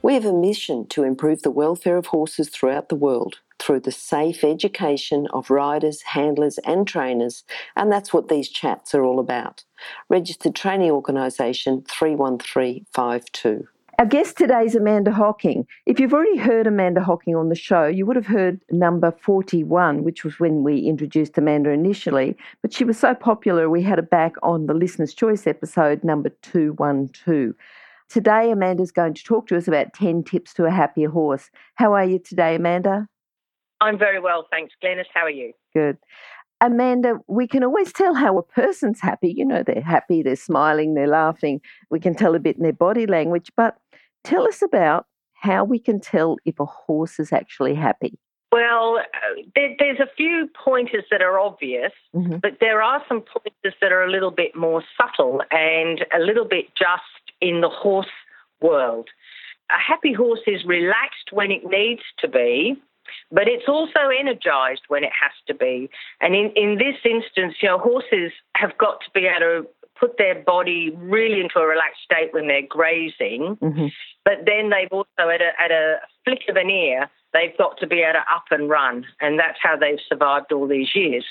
We have a mission to improve the welfare of horses throughout the world through the safe education of riders, handlers, and trainers, and that's what these chats are all about. Registered Training Organisation 31352. Our guest today is Amanda Hocking. If you've already heard Amanda Hocking on the show, you would have heard number 41, which was when we introduced Amanda initially. But she was so popular, we had her back on the Listener's Choice episode number 212. Today, Amanda's going to talk to us about 10 tips to a happier horse. How are you today, Amanda? I'm very well, thanks, Glenys. How are you? Good. Amanda, we can always tell how a person's happy. You know, they're happy, they're smiling, they're laughing. We can tell a bit in their body language. But tell us about how we can tell if a horse is actually happy. Well, uh, there, there's a few pointers that are obvious, mm-hmm. but there are some pointers that are a little bit more subtle and a little bit just in the horse world. A happy horse is relaxed when it needs to be, but it's also energized when it has to be. And in, in this instance, you know, horses have got to be able to put their body really into a relaxed state when they're grazing, mm-hmm. but then they've also, at a, at a flick of an ear, they've got to be able to up and run. And that's how they've survived all these years.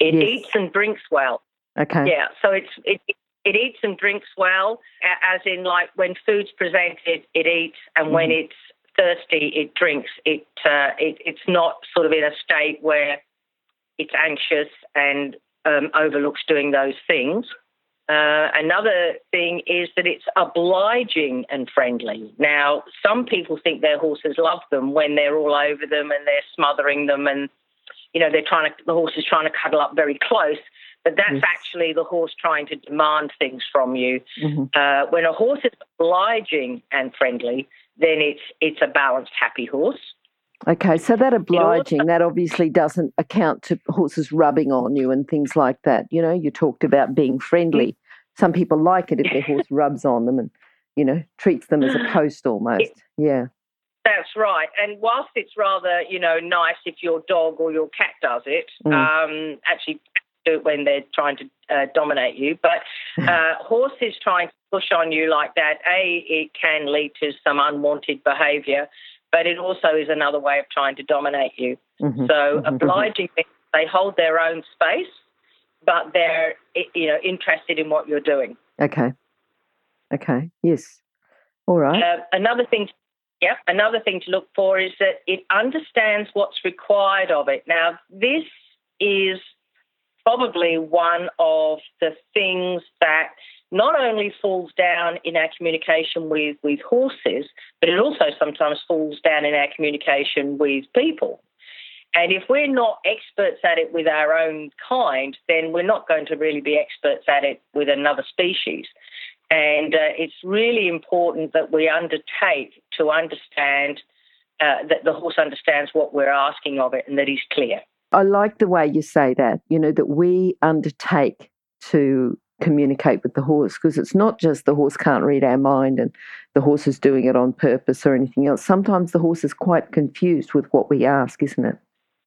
It yes. eats and drinks well. Okay. Yeah, so it's it, it eats and drinks well, as in like when food's presented, it eats, and mm-hmm. when it's thirsty, it drinks. It, uh, it it's not sort of in a state where it's anxious and um, overlooks doing those things. Uh, another thing is that it's obliging and friendly. Now, some people think their horses love them when they're all over them and they're smothering them, and you know they're trying to the horse is trying to cuddle up very close. But that's yes. actually the horse trying to demand things from you. Mm-hmm. Uh, when a horse is obliging and friendly, then it's it's a balanced, happy horse. Okay, so that obliging, also, that obviously doesn't account to horses rubbing on you and things like that. You know, you talked about being friendly. Some people like it if their horse rubs on them and, you know, treats them as a post almost. Yeah. That's right. And whilst it's rather, you know, nice if your dog or your cat does it, mm. um, actually do it when they're trying to uh, dominate you. But uh, horses trying to push on you like that, A, it can lead to some unwanted behaviour, but it also is another way of trying to dominate you. Mm-hmm. So mm-hmm. obliging they hold their own space, but they're you know interested in what you're doing. Okay. Okay. Yes. All right. Uh, another thing. Yeah, another thing to look for is that it understands what's required of it. Now, this is probably one of the things that not only falls down in our communication with, with horses, but it also sometimes falls down in our communication with people. And if we're not experts at it with our own kind, then we're not going to really be experts at it with another species. And uh, it's really important that we undertake to understand uh, that the horse understands what we're asking of it and that he's clear. I like the way you say that, you know, that we undertake to communicate with the horse because it's not just the horse can't read our mind and the horse is doing it on purpose or anything else. Sometimes the horse is quite confused with what we ask, isn't it?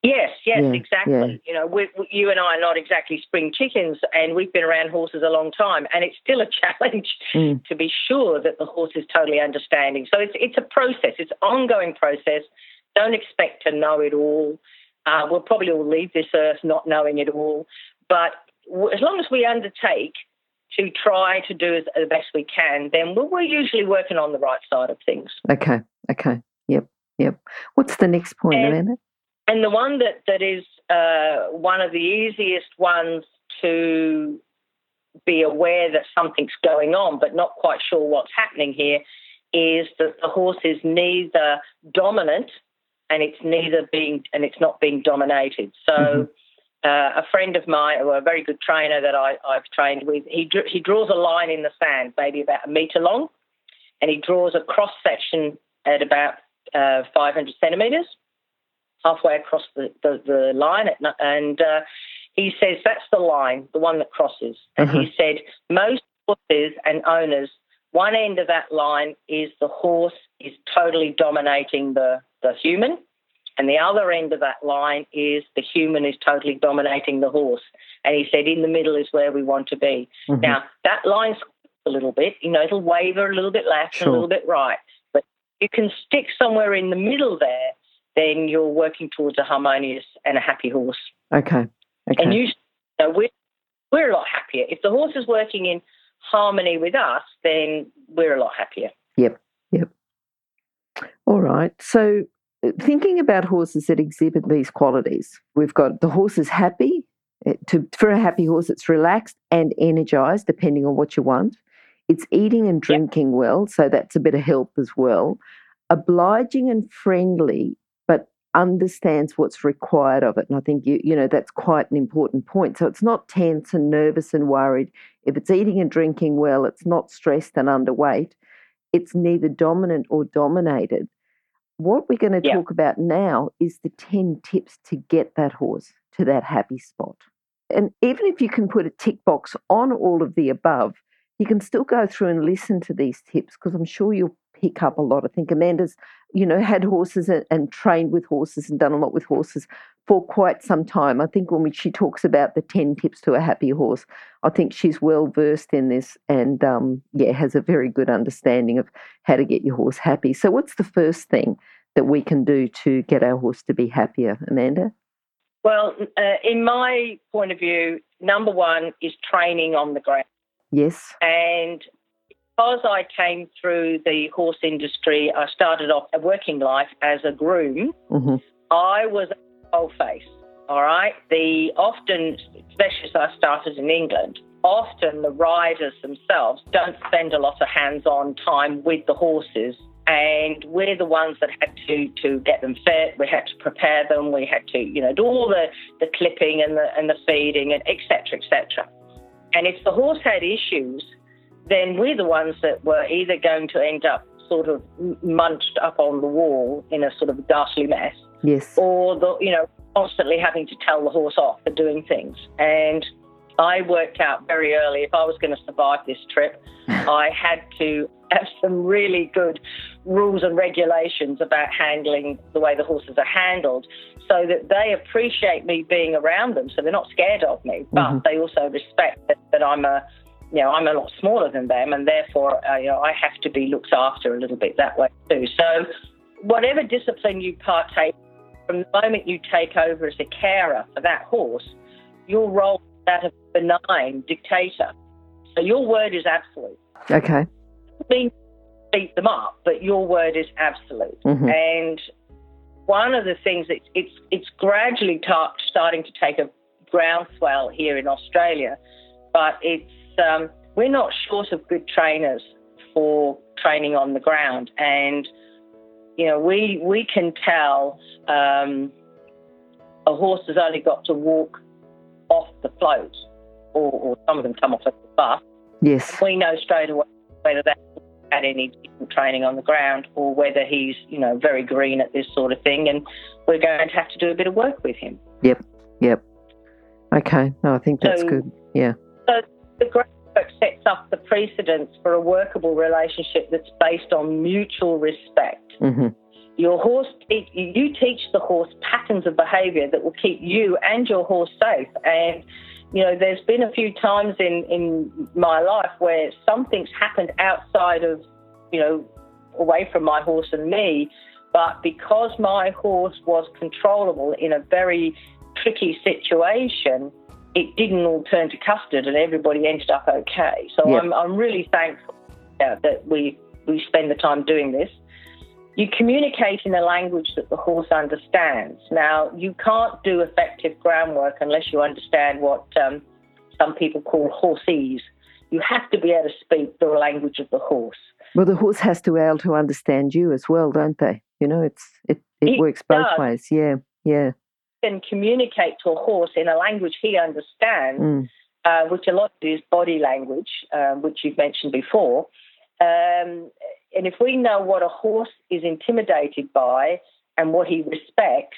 Yes, yes, yeah, exactly. Yeah. You know, we, we, you and I are not exactly spring chickens, and we've been around horses a long time, and it's still a challenge mm. to be sure that the horse is totally understanding. So it's it's a process, it's an ongoing process. Don't expect to know it all. Uh, we'll probably all leave this earth not knowing it all, but as long as we undertake to try to do the best we can, then we're, we're usually working on the right side of things. Okay. Okay. Yep. Yep. What's the next point, and, Amanda? And the one that that is uh, one of the easiest ones to be aware that something's going on, but not quite sure what's happening here, is that the horse is neither dominant and it's neither being and it's not being dominated. So. Mm-hmm. Uh, a friend of mine, or a very good trainer that I, have trained with, he he draws a line in the sand, maybe about a metre long, and he draws a cross section at about uh, 500 centimetres, halfway across the, the, the line. At, and uh, he says that's the line, the one that crosses. And he said most horses and owners, one end of that line is the horse is totally dominating the, the human. And the other end of that line is the human is totally dominating the horse. And he said, in the middle is where we want to be. Mhm. Now, that line's a little bit, you know, it'll waver a little bit left Sure. and a little bit right. But you can stick somewhere in the middle there, then you're working towards a harmonious and a happy horse. Okay. Okay. And you, we're, we're a lot happier. If the horse is working in harmony with us, then we're a lot happier. Yep. Yep. All right. So, thinking about horses that exhibit these qualities, we've got the horse is happy. Uh, To, for a happy horse, it's relaxed and energized, depending on what you want. It's eating and drinking well, so that's a bit of help as well. Obliging and friendly, but understands what's required of it. And I think you, you know, that's quite an important point. So it's not tense and nervous and worried. If it's eating and drinking well, it's not stressed and underweight it's neither dominant or dominated. What we're going to Yeah. talk about now is the 10 tips to get that horse to that happy spot. And even if you can put a tick box on all of the above, you can still go through and listen to these tips because I'm sure you'll pick up a lot. I think Amanda's, you know, had horses and, and trained with horses and done a lot with horses for quite some time. I think when she talks about the 10 tips to a happy horse, I think she's well versed in this and, um, yeah, has a very good understanding of how to get your horse happy. So, what's the first thing that we can do to get our horse to be happier, Amanda? Well, uh, in my point of view, number one is training on the ground. Yes. And because I came through the horse industry, I started off a working life as a groom. hmm I was a coal face. All right. The often, especially as I started in England, often the riders themselves don't spend a lot of hands-on time with the horses. And we're the ones that had to, to get them fed. We had to prepare them. We had to, you know, do all the, the clipping and the and the feeding and et cetera, et cetera. And if the horse had issues, then we're the ones that were either going to end up sort of munched up on the wall in a sort of ghastly mess, Yes. or the you know constantly having to tell the horse off for doing things. And I worked out very early if I was going to survive this trip, I had to have some really good rules and regulations about handling the way the horses are handled so that they appreciate me being around them so they're not scared of me but Mhm. they also respect that, that I'm a you know I'm a lot smaller than them and therefore uh, you know I have to be looked after a little bit that way too so whatever discipline you partake from the moment you take over as a carer for that horse your role is that of benign dictator so your word is absolute Okay. mean beat them up, but your word is absolute. Mhm. And one of the things that it's it's gradually ta- starting to take a groundswell here in Australia, but it's um, we're not short of good trainers for training on the ground, and you know we we can tell um, a horse has only got to walk off the float, or, or some of them come off the bus Yes. we know straight away whether that had any training on the ground or whether he's, you know, very green at this sort of thing. And we're going to have to do a bit of work with him. Yep. Yep. Okay. No, I think that's So- good. Yeah. The groundwork sets up the precedence for a workable relationship that's based on mutual respect. hmm Your horse, you teach the horse patterns of behaviour that will keep you and your horse safe. And you know, there's been a few times in in my life where something's happened outside of, you know, away from my horse and me, but because my horse was controllable in a very tricky situation, it didn't all turn to custard, and everybody ended up okay. So Yeah. I'm I'm really thankful yeah, that we we spend the time doing this. You communicate in a language that the horse understands. Now, you can't do effective groundwork unless you understand what um, some people call horseese. You have to be able to speak the language of the horse. Well, the horse has to be able to understand you as well, don't they? You know, it's it, it It works both does. ways. Yeah. Yeah. Can communicate to a horse in a language he understands, Mm. uh, which a lot is body language, um, which you've mentioned before. Um, and if we know what a horse is intimidated by and what he respects,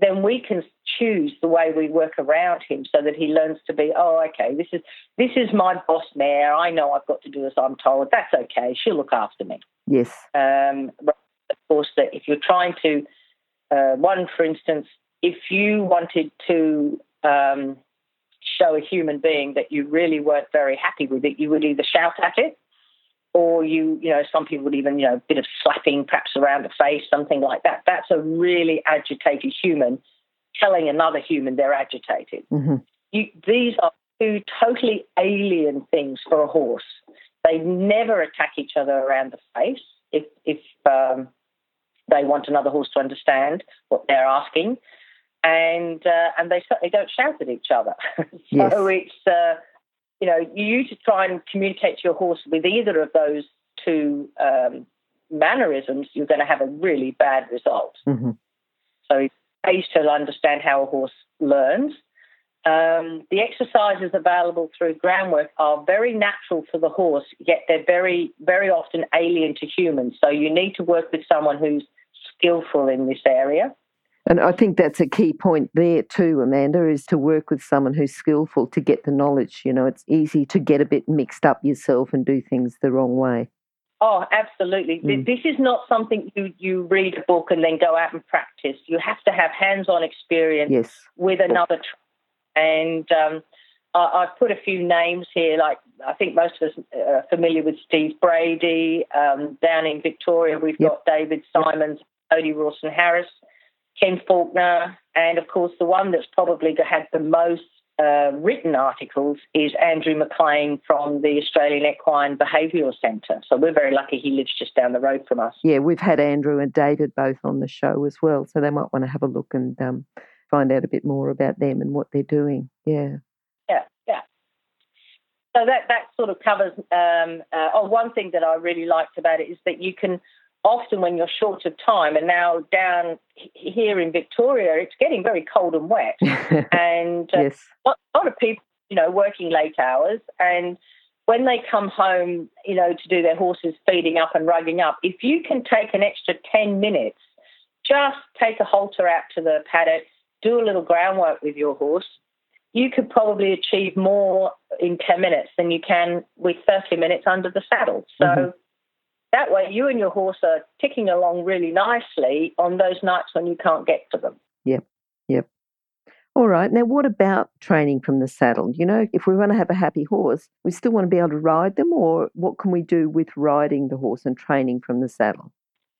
then we can choose the way we work around him so that he learns to be, oh, okay, this is this is my boss mare. I know I've got to do as I'm told. That's okay. She'll look after me. Yes. Um, of course, that if you're trying to, uh, one for instance, if you wanted to um, show a human being that you really weren't very happy with it, you would either shout at it or you, you know, some people would even, you know, a bit of slapping perhaps around the face, something like that. That's a really agitated human telling another human they're agitated. Mm-hmm. You, these are two totally alien things for a horse. They never attack each other around the face if, if um, they want another horse to understand what they're asking. And uh, and they certainly don't shout at each other. so Yes. it's uh, you know you to try and communicate to your horse with either of those two um, mannerisms, you're going to have a really bad result. Mhm. So pays to understand how a horse learns. Um, the exercises available through groundwork are very natural for the horse, yet they're very, very often alien to humans. So you need to work with someone who's skillful in this area. And I think that's a key point there too, Amanda, is to work with someone who's skillful to get the knowledge. You know, it's easy to get a bit mixed up yourself and do things the wrong way. Oh, absolutely. Mm. This is not something you, you read a book and then go out and practice. You have to have hands on experience Yes. with another. Tr- and um, I, I've put a few names here, like I think most of us are familiar with Steve Brady. Um, down in Victoria, we've Yep. got David Simons, Cody Rawson Harris, Ken Faulkner, and of course, the one that's probably had the most uh, written articles is Andrew McLean from the Australian Equine Behavioural Centre. So we're very lucky he lives just down the road from us. Yeah, we've had Andrew and David both on the show as well, so they might want to have a look and um, find out a bit more about them and what they're doing. Yeah. Yeah, yeah. So that that sort of covers. Um, uh, oh, one thing that I really liked about it is that you can often, when you're short of time, and now down here in Victoria, it's getting very cold and wet, and uh, yes. a lot, of people, you know, working late hours, and when they come home, you know, to do their horses feeding up and rugging up, if you can take an extra ten minutes, just take a halter out to the paddock, do a little groundwork with your horse, you could probably achieve more in 10 minutes than you can with 30 minutes under the saddle. So Mhm. That way, you and your horse are ticking along really nicely on those nights when you can't get to them. Yep, yep. All right. Now, what about training from the saddle? You know, if we want to have a happy horse, we still want to be able to ride them, or what can we do with riding the horse and training from the saddle?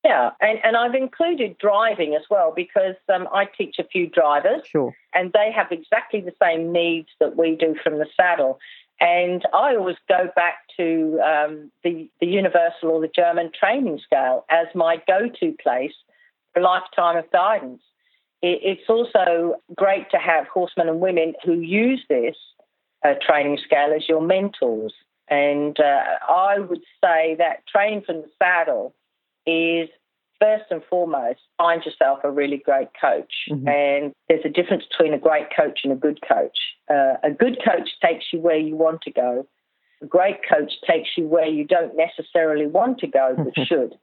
Yeah, and, and I've included driving as well because um, I teach a few drivers Sure. and they have exactly the same needs that we do from the saddle. And I always go back to um, the, the Universal or the German training scale as my go to place for lifetime of guidance. It, it's also great to have horsemen and women who use this uh, training scale as your mentors. And uh, I would say that training from the saddle is first and foremost find yourself a really great coach. Mhm. And there's a difference between a great coach and a good coach. Uh, a good coach takes you where you want to go. A great coach takes you where you don't necessarily want to go, but should.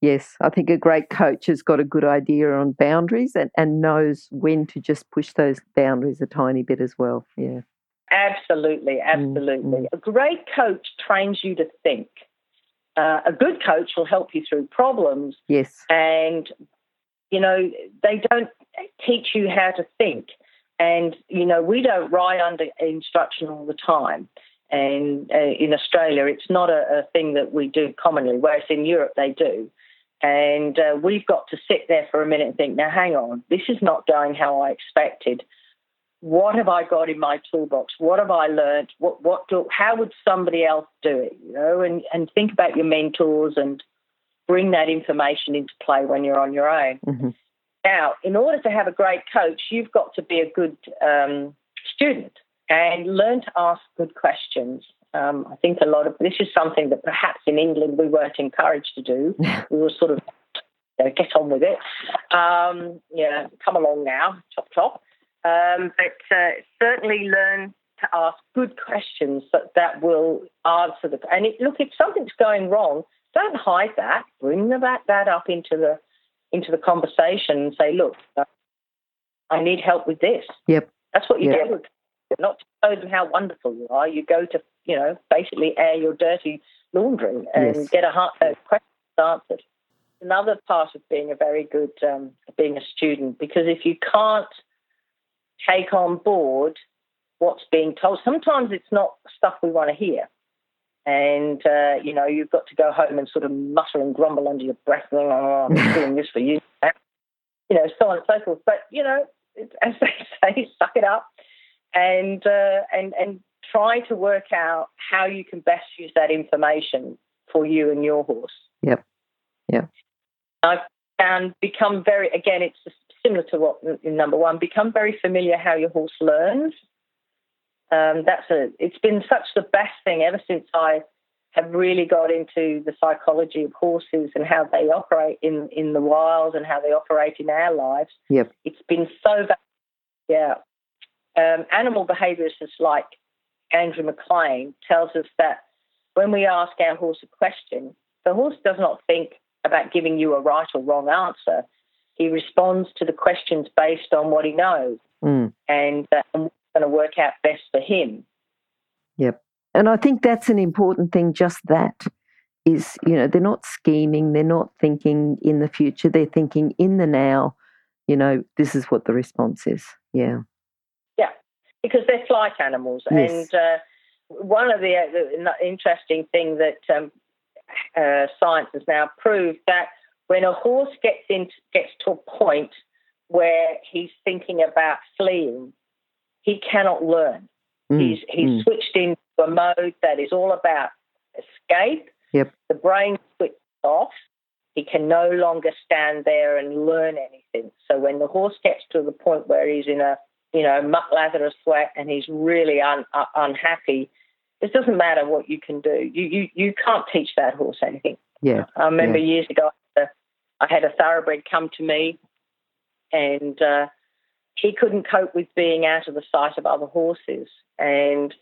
Yes, I think a great coach has got a good idea on boundaries and, and knows when to just push those boundaries a tiny bit as well. Yeah. Absolutely, absolutely. mm. A great coach trains you to think. Uh, a good coach will help you through problems, Yes. and you know they don't teach you how to think. And you know we don't ride under instruction all the time. And uh, in Australia, it's not a, a thing that we do commonly, whereas in Europe they do. And uh, we've got to sit there for a minute and think, now hang on, this is not going how I expected what have I got in my toolbox? What have I learned? What what do how would somebody else do it? You know, and, and think about your mentors and bring that information into play when you're on your own. hmm Now, in order to have a great coach, you've got to be a good um, student and learn to ask good questions. Um, I think a lot of this is something that perhaps in England we weren't encouraged to do. we were sort of you know, get on with it. Um, yeah, come along now, chop chop. Um, but uh, certainly learn to ask good questions that, that will answer the. And it, look, if something's going wrong, don't hide that. Bring that that up into the into the conversation and say, look, I need help with this. Yep. That's what you Yep. do. Not to show them how wonderful you are. You go to, you know, basically air your dirty laundry and Yes. get a, heart, a question answered. Another part of being a very good, um, being a student, because if you can't take on board what's being told, sometimes it's not stuff we want to hear. And, uh, you know, you've got to go home and sort of mutter and grumble under your breath, oh, I'm doing this for you. You know, so on and so forth. But, you know, as they say, suck it up and, uh, and, and try to work out how you can best use that information for you and your horse. Yep. Yeah. I've found become very, again, it's similar to what in number one, become very familiar how your horse learns. Um, that's a, it's been such the best thing ever since I have really got into the psychology of horses and how they operate in, in the wild and how they operate in our lives. Yep. It's been so, va- yeah. Um, animal behaviourists like Andrew McLean tells us that when we ask our horse a question, the horse does not think about giving you a right or wrong answer. He responds to the questions based on what he knows Mm. and, uh, and what's going to work out best for him. Yep. And I think that's an important thing, just that is, you know, they're not scheming, they're not thinking in the future, they're thinking in the now, you know, this is what the response is. Yeah. Yeah, because they're flight animals. Yes. And uh, one of the, uh, the interesting thing that um, uh, science has now proved that when a horse gets in, gets to a point where he's thinking about fleeing, he cannot learn. Mm, He's he's mm. switched into a mode that is all about escape. Yep. The brain switches off. He can no longer stand there and learn anything. So when the horse gets to the point where he's in a you know muck lather of sweat and he's really un, uh, unhappy, it doesn't matter what you can do. You you you can't teach that horse anything. Yeah. I remember Yeah. years ago, I had a thoroughbred come to me, and uh, he couldn't cope with being out of the sight of other horses. And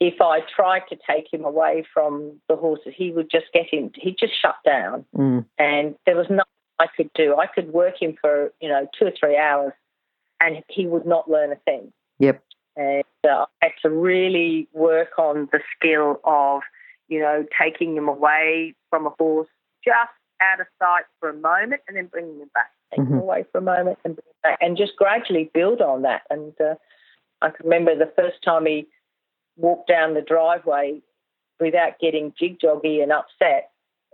if I tried to take him away from the horses, he would just get him. He'd just shut down, Mm. and there was nothing I could do. I could work him for you know two or three hours, and he would not learn a thing. Yep. And uh, I had to really work on the skill of, you know, taking him away from a horse just out of sight for a moment and then bringing him back. Take him Mhm. away for a moment and bring him back, and just gradually build on that. And uh, I can remember the first time he walked down the driveway without getting jig joggy and upset.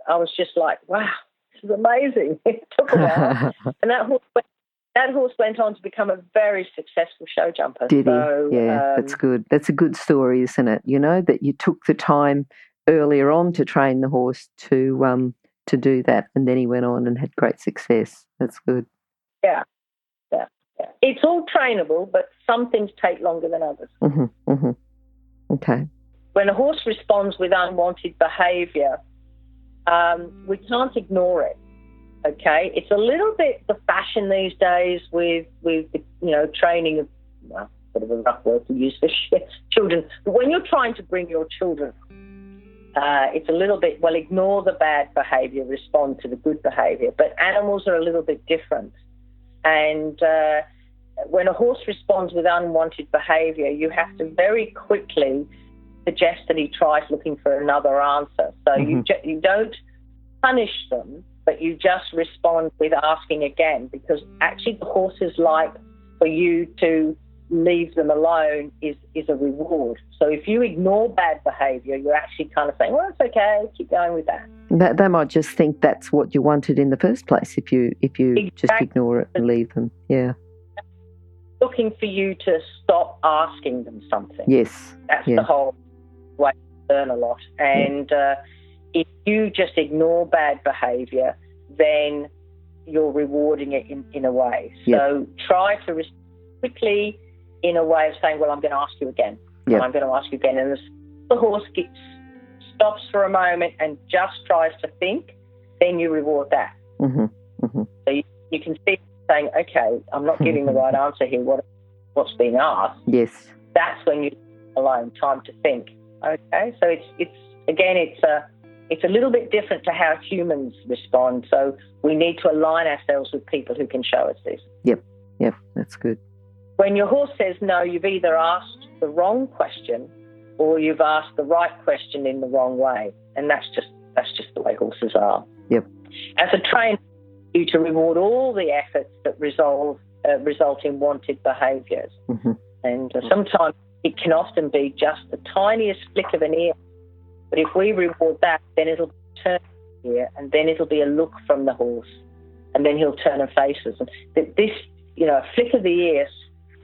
I was just like, wow, this is amazing. it took a while. And that horse went, that horse went on to become a very successful show jumper. Did he? So, yeah, um, that's good. That's a good story, isn't it? You know that you took the time earlier on to train the horse to um to do that, and then he went on and had great success. That's good. yeah, yeah, yeah. It's all trainable, but some things take longer than others. hmm hmm Okay. When a horse responds with unwanted behaviour, um, we can't ignore it. Okay, it's a little bit the fashion these days with with the, you know training of well, bit of a rough word to use for children. But when you're trying to bring your children, uh, it's a little bit well ignore the bad behaviour, respond to the good behaviour. But animals are a little bit different, and uh, when a horse responds with unwanted behaviour, you have to very quickly suggest that he tries looking for another answer. So you Mhm. ju- you don't punish them, but you just respond with asking again because actually the horses like for you to leave them alone is is a reward. So if you ignore bad behaviour, you're actually kind of saying, well, it's okay, keep going with that. That they might just think that's what you wanted in the first place if you if you just ignore it and leave them. Yeah. Looking for you to stop asking them something. Yes. That's Yeah. the whole way to learn a lot. And uh, if you just ignore bad behaviour, then you're rewarding it in, in a way. Yeah. So try to respond quickly in a way of saying, well, I'm going to ask you again. Yeah. I'm going to ask you again. And the horse gets, stops for a moment and just tries to think, then you reward that. Mm-hmm. So You you, can see saying, okay, I'm not giving the right answer here. What, what's being asked? Yes. that's when you alone time to think. Okay, so it's it's again it's a it's a little bit different to how humans respond. So we need to align ourselves with people who can show us this. Yep, yep, that's good. When your horse says no, you've either asked the wrong question or you've asked the right question in the wrong way. And that's just that's just the way horses are. Yep. As a trainer, you to reward all the efforts that resolve uh, result in wanted behaviours. Mm-hmm. And uh, sometimes it can often be just the tiniest flick of an ear. But if we reward that, then it'll turn here, and then it'll be a look from the horse, and then he'll turn and face us. And this, you know, a flick of the ear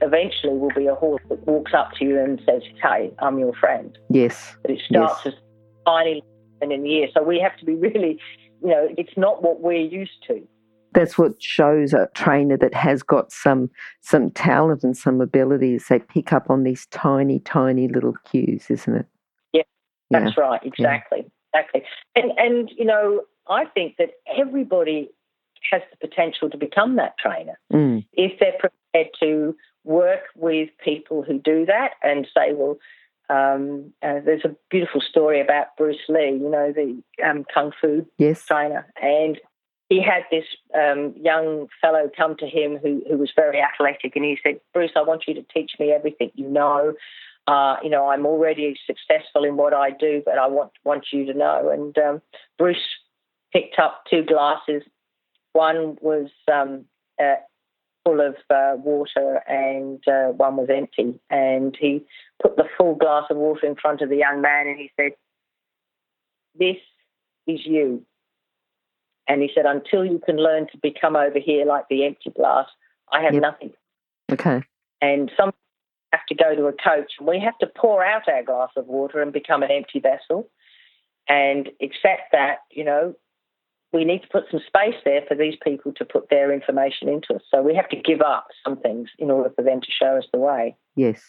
eventually will be a horse that walks up to you and says, "Hey, I'm your friend." Yes. But it starts yes. as tiny and in the ear, so we have to be really, you know, it's not what we're used to that's what shows a trainer that has got some some talent and some abilities. They pick up on these tiny, tiny little cues, isn't it? Yeah, that's yeah. right. Exactly, yeah. exactly. And and you know, I think that everybody has the potential to become that trainer mm. if they're prepared to work with people who do that and say, well. Um, uh, there's a beautiful story about Bruce Lee, you know, the um, kung fu yes. trainer, and he had this um, young fellow come to him who, who was very athletic, and he said, "Bruce, I want you to teach me everything you know. Uh, you know, I'm already successful in what I do, but I want want you to know." And um, Bruce picked up two glasses. One was um, uh, full of uh, water, and uh, one was empty. And he put the full glass of water in front of the young man, and he said, "This is you." And he said, until you can learn to become over here like the empty glass, I have yep. nothing. Okay. And some have to go to a coach and we have to pour out our glass of water and become an empty vessel and accept that, you know, we need to put some space there for these people to put their information into us. So we have to give up some things in order for them to show us the way. Yes,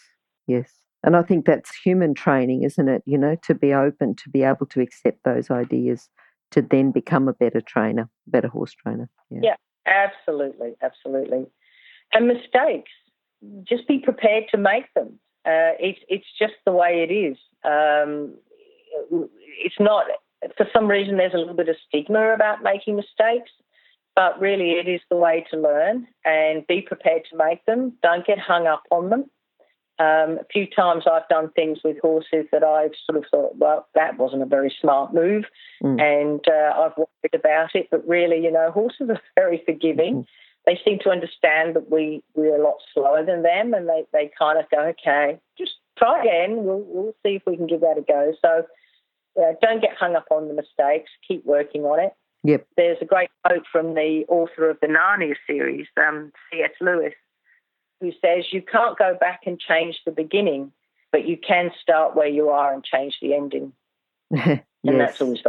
yes. And I think that's human training, isn't it? You know, to be open, to be able to accept those ideas to then become a better trainer, better horse trainer. Yeah, yeah absolutely, absolutely. And mistakes, just be prepared to make them. Uh, it's it's just the way it is. Um, it's not for some reason there's a little bit of stigma about making mistakes, but really it is the way to learn and be prepared to make them. Don't get hung up on them. Um, a few times I've done things with horses that I've sort of thought, well, that wasn't a very smart move, mm. and uh, I've worried about it. But really, you know, horses are very forgiving. Mm. They seem to understand that we we're a lot slower than them, and they, they kind of go, okay, just try again. We'll we'll see if we can give that a go. So uh, don't get hung up on the mistakes. Keep working on it. Yep. There's a great quote from the author of the Narnia series, um, C.S. Lewis, who says you can't go back and change the beginning, but you can start where you are and change the ending. yes. And that's always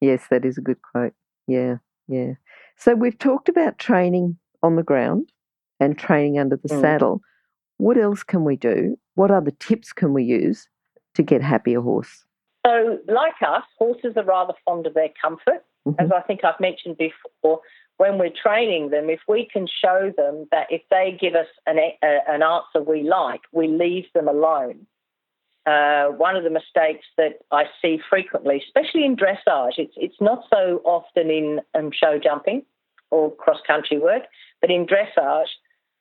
Yes, that is a good quote. Yeah, yeah. So we've talked about training on the ground and training under the mm. saddle. What else can we do? What other tips can we use to get happier horse? So, like us, horses are rather fond of their comfort. Mm-hmm. As I think I've mentioned before, when we're training them, if we can show them that if they give us an, a, an answer we like, we leave them alone. Uh, one of the mistakes that I see frequently, especially in dressage, it's, it's not so often in um, show jumping or cross country work, but in dressage,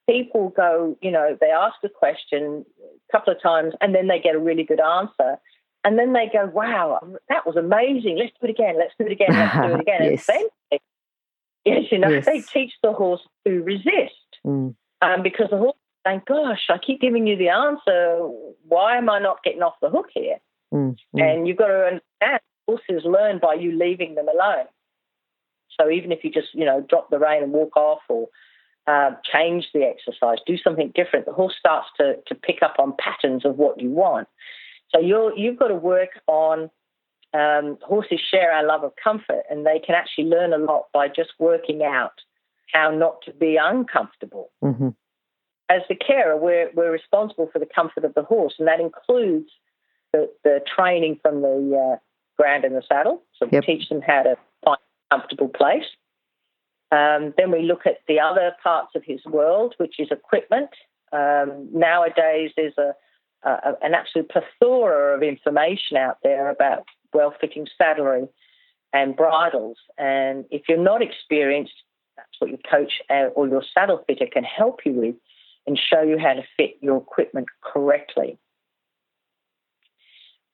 people go, you know, they ask a question a couple of times and then they get a really good answer. And then they go, wow, that was amazing. Let's do it again. Let's do it again. Let's do it again. yes. And then Yes, you know, yes. they teach the horse to resist mm. um, because the horse is saying, Gosh, I keep giving you the answer. Why am I not getting off the hook here? Mm. Mm. And you've got to understand horses learn by you leaving them alone. So even if you just, you know, drop the rein and walk off or uh, change the exercise, do something different, the horse starts to, to pick up on patterns of what you want. So you're, you've got to work on um, horses share our love of comfort and they can actually learn a lot by just working out how not to be uncomfortable. Mm-hmm. As the carer, we're, we're responsible for the comfort of the horse, and that includes the, the training from the uh, ground and the saddle. So we yep. teach them how to find a comfortable place. Um, then we look at the other parts of his world, which is equipment. Um, nowadays, there's a, a, an absolute plethora of information out there about well fitting saddlery and bridles. And if you're not experienced, that's what your coach uh, or your saddle fitter can help you with and show you how to fit your equipment correctly.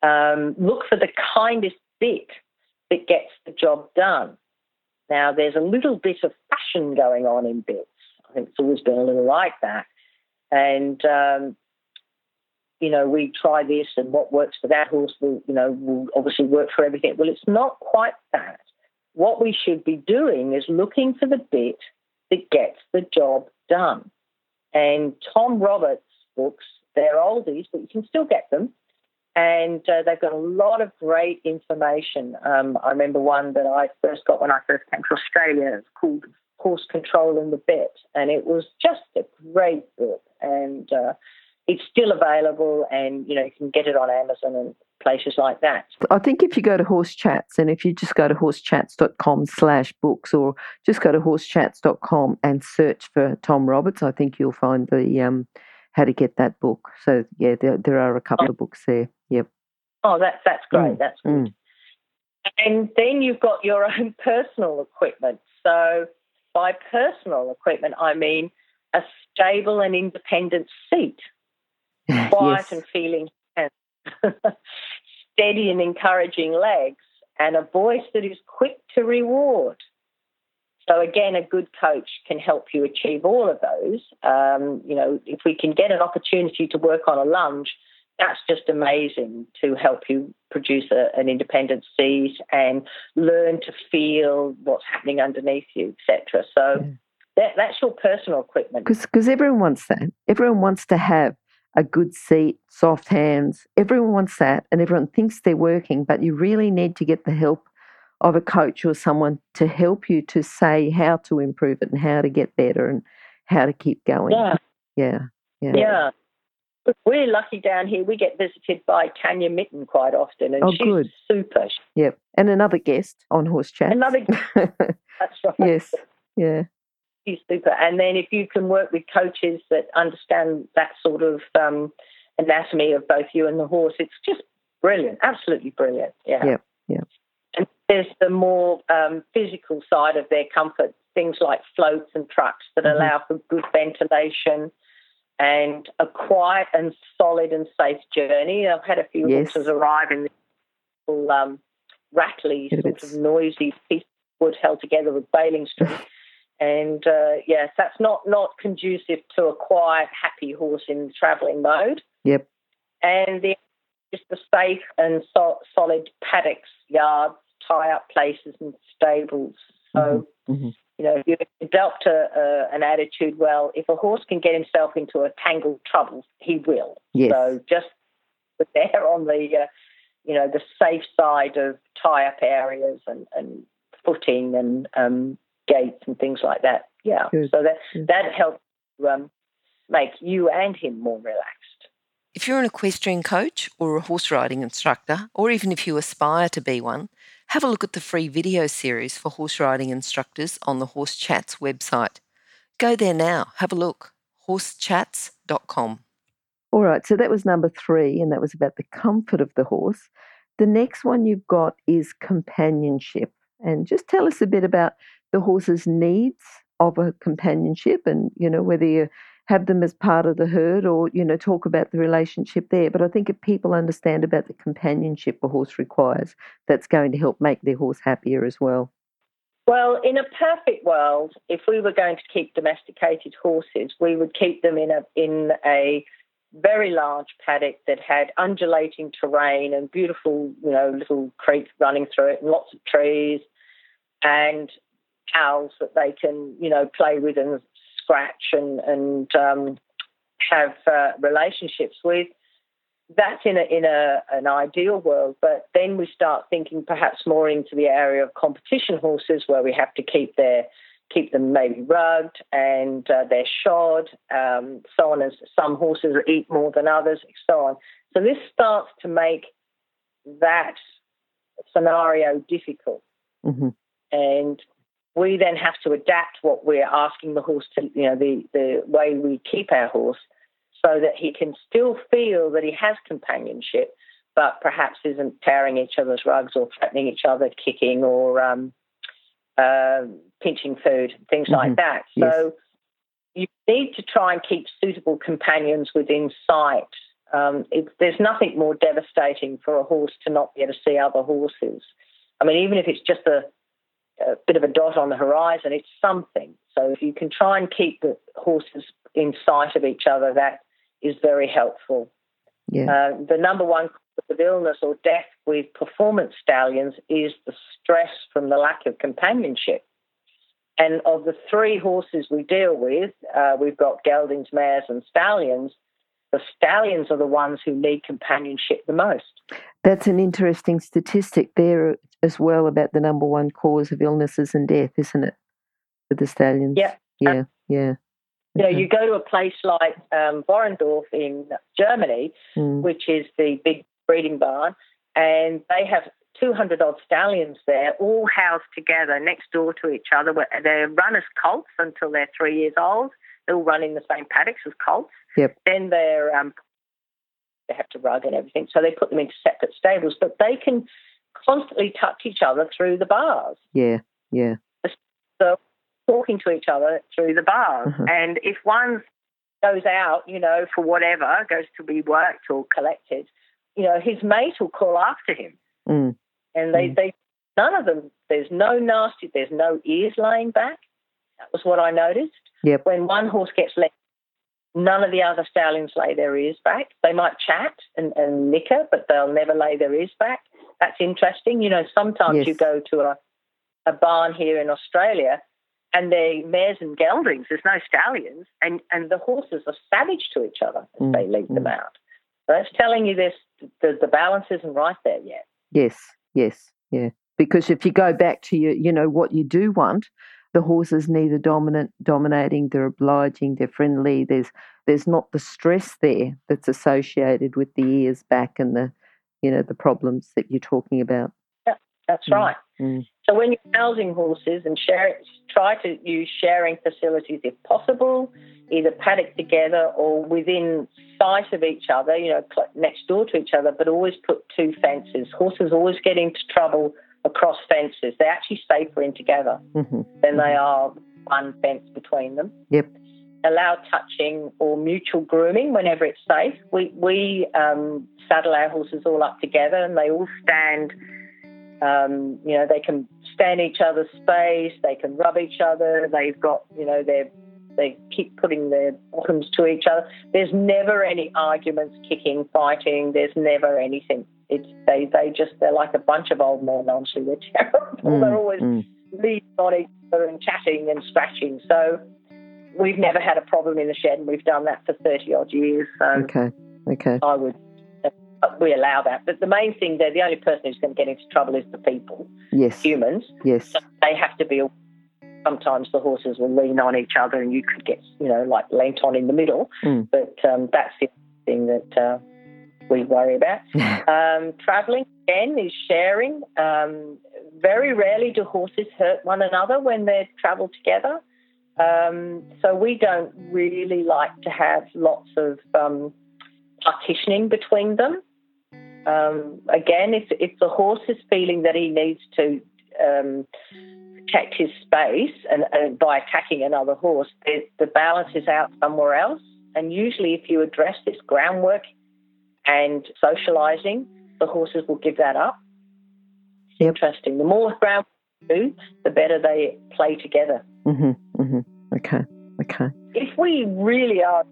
Um, look for the kindest bit that gets the job done. Now, there's a little bit of fashion going on in bits. I think it's always been a little like that. And, um, you know, we try this and what works for that horse will, you know, will obviously work for everything. Well, it's not quite that. What we should be doing is looking for the bit that gets the job done. And Tom Roberts' books, they're oldies, but you can still get them and uh, they've got a lot of great information. Um, I remember one that I first got when I first came to Australia. It's called Horse Control and the Bit, and it was just a great book. And uh, it's still available, and you know you can get it on Amazon and places like that. I think if you go to Horse Chats, and if you just go to horsechats.com slash books, or just go to horsechats.com and search for Tom Roberts, I think you'll find the um, how to get that book. So yeah, there there are a couple of books there. Yep. Oh, that's that's great. Mm. That's good. Mm. And then you've got your own personal equipment. So by personal equipment, I mean a stable and independent seat, quiet yes. and feeling steady and encouraging legs, and a voice that is quick to reward. So again, a good coach can help you achieve all of those. Um, you know, if we can get an opportunity to work on a lunge, that's just amazing to help you produce a, an independent seat and learn to feel what's happening underneath you, etc. So yeah. that, that's your personal equipment. Because everyone wants that. Everyone wants to have a good seat, soft hands. Everyone wants that, and everyone thinks they're working, but you really need to get the help of a coach or someone to help you to say how to improve it and how to get better and how to keep going. Yeah. Yeah. Yeah. yeah. We're lucky down here. We get visited by Tanya Mitten quite often, and oh, she's good. super. Yep, and another guest on Horse Chat. Another. that's right. Yes. Yeah. Super. And then if you can work with coaches that understand that sort of um, anatomy of both you and the horse, it's just brilliant. Absolutely brilliant. Yeah. Yeah. Yeah. And there's the more um, physical side of their comfort, things like floats and trucks that mm-hmm. allow for good ventilation and a quiet and solid and safe journey. I've had a few yes. horses arrive in little um, rattly, sort of noisy piece of wood held together with baling string. And uh, yes, that's not not conducive to a quiet, happy horse in travelling mode. Yep. And the just the safe and so, solid paddocks, yards, tie up places, and stables. So. Mm-hmm. Mm-hmm you know, you adopt a, a, an attitude, well, if a horse can get himself into a tangled trouble, he will. Yes. So just there on the, uh, you know, the safe side of tie-up areas and, and footing and um, gates and things like that. Yeah. Good. So that Good. that helps um, make you and him more relaxed. If you're an equestrian coach or a horse riding instructor, or even if you aspire to be one, have a look at the free video series for horse riding instructors on the Horse Chats website. Go there now, have a look. horsechats.com. All right, so that was number three, and that was about the comfort of the horse. The next one you've got is companionship. And just tell us a bit about the horse's needs of a companionship and, you know, whether you have them as part of the herd or, you know, talk about the relationship there. But I think if people understand about the companionship a horse requires, that's going to help make their horse happier as well. Well, in a perfect world, if we were going to keep domesticated horses, we would keep them in a in a very large paddock that had undulating terrain and beautiful, you know, little creeks running through it and lots of trees and that they can, you know, play with and scratch and and um, have uh, relationships with. That's in a in a an ideal world, but then we start thinking perhaps more into the area of competition horses, where we have to keep their keep them maybe rugged and uh, they're shod, um, so on as some horses eat more than others, so on. So this starts to make that scenario difficult. Mm-hmm. And we then have to adapt what we're asking the horse to, you know, the, the way we keep our horse so that he can still feel that he has companionship, but perhaps isn't tearing each other's rugs or threatening each other, kicking or um, uh, pinching food, things mm-hmm. like that. So yes. you need to try and keep suitable companions within sight. Um, there's nothing more devastating for a horse to not be able to see other horses. I mean, even if it's just a, a bit of a dot on the horizon, it's something. So if you can try and keep the horses in sight of each other, that is very helpful. Yeah. Uh, the number one cause of illness or death with performance stallions is the stress from the lack of companionship. And of the three horses we deal with, uh, we've got geldings, mares, and stallions. The stallions are the ones who need companionship the most. That's an interesting statistic there as well about the number one cause of illnesses and death, isn't it? For the stallions. Yeah. Yeah. Yeah. You know, you go to a place like um, Warendorf in Germany, mm. which is the big breeding barn, and they have 200 odd stallions there, all housed together next door to each other. They run as colts until they're three years old. They all run in the same paddocks as colts. Yep. Then they're um, they have to rug and everything, so they put them into separate stables. But they can constantly touch each other through the bars. Yeah, yeah. So talking to each other through the bars. Mm-hmm. And if one goes out, you know, for whatever, goes to be worked or collected, you know, his mate will call after him. Mm. And they, mm. they, none of them, there's no nasty, there's no ears laying back. That was what I noticed. Yep. When one horse gets left, none of the other stallions lay their ears back. They might chat and, and nicker, but they'll never lay their ears back. That's interesting. You know, sometimes yes. you go to a, a barn here in Australia and the mares and geldings, there's no stallions, and, and the horses are savage to each other as mm. they lead mm. them out. So that's telling you this the, the balance isn't right there yet. Yes, yes, yeah. Because if you go back to your, you know, what you do want, the horse is neither dominant, dominating, they're obliging, they're friendly. There's there's not the stress there that's associated with the ears back and the, you know, the problems that you're talking about. Yeah, that's mm. right. Mm. So when you're housing horses and share, try to use sharing facilities if possible, either paddock together or within sight of each other, you know, next door to each other, but always put two fences. Horses always get into trouble across fences. They're actually safer in together mm-hmm. than they are one fence between them. Yep. Allow touching or mutual grooming whenever it's safe. We we um, saddle our horses all up together, and they all stand um, you know, they can stand each other's space, they can rub each other, they've got, you know, they they keep putting their bottoms to each other. There's never any arguments, kicking, fighting. There's never anything. It's they they just they're like a bunch of old men. Honestly, they're terrible. Mm, they're always mm. leaning on each other and chatting and scratching. So we've never had a problem in the shed, and we've done that for thirty odd years. So okay, okay. I would we allow that. But the main thing there, the only person who's going to get into trouble is the people, yes, humans. Yes, so they have to be. Sometimes the horses will lean on each other, and you could get, you know, like lent on in the middle. Mm. But um, that's the thing that uh, we worry about. um, traveling again is sharing. Um, very rarely do horses hurt one another when they travel together. Um, so we don't really like to have lots of um, partitioning between them. Um, again, if, if the horse is feeling that he needs to um, protect his space and, and, by attacking another horse, the, the balance is out somewhere else. And usually, if you address this groundwork and socializing, the horses will give that up. Yep. Interesting. The more ground do, the better they play together. Mm-hmm, mm-hmm. Okay. Okay. If we really are,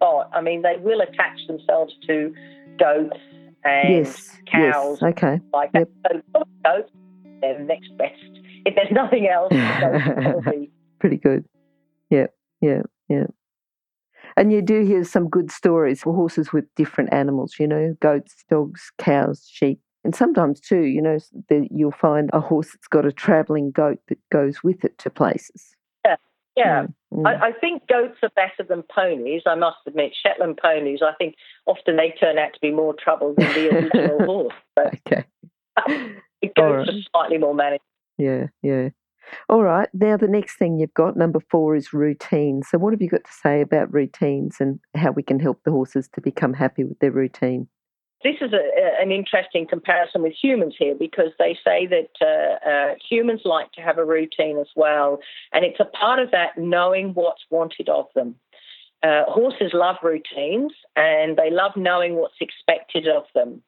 oh, I mean, they will attach themselves to goats and yes, cows. Yes, okay. Like yep. that. So goats, they're the next best. If there's nothing else, be... pretty good. Yeah, yeah, yeah. And you do hear some good stories for horses with different animals, you know, goats, dogs, cows, sheep. And sometimes too, you know, you'll find a horse that's got a travelling goat that goes with it to places. Yeah, mm. I, I, think goats are better than ponies. I must admit, Shetland ponies. I think often they turn out to be more trouble than the original horse. But okay, goats right. are slightly more manageable. Yeah, yeah. All right. Now the next thing you've got, number four, is routine. So what have you got to say about routines and how we can help the horses to become happy with their routine? This is a, an interesting comparison with humans here because they say that uh, uh, humans like to have a routine as well, and it's a part of that knowing what's wanted of them. Uh, horses love routines and they love knowing what's expected of them.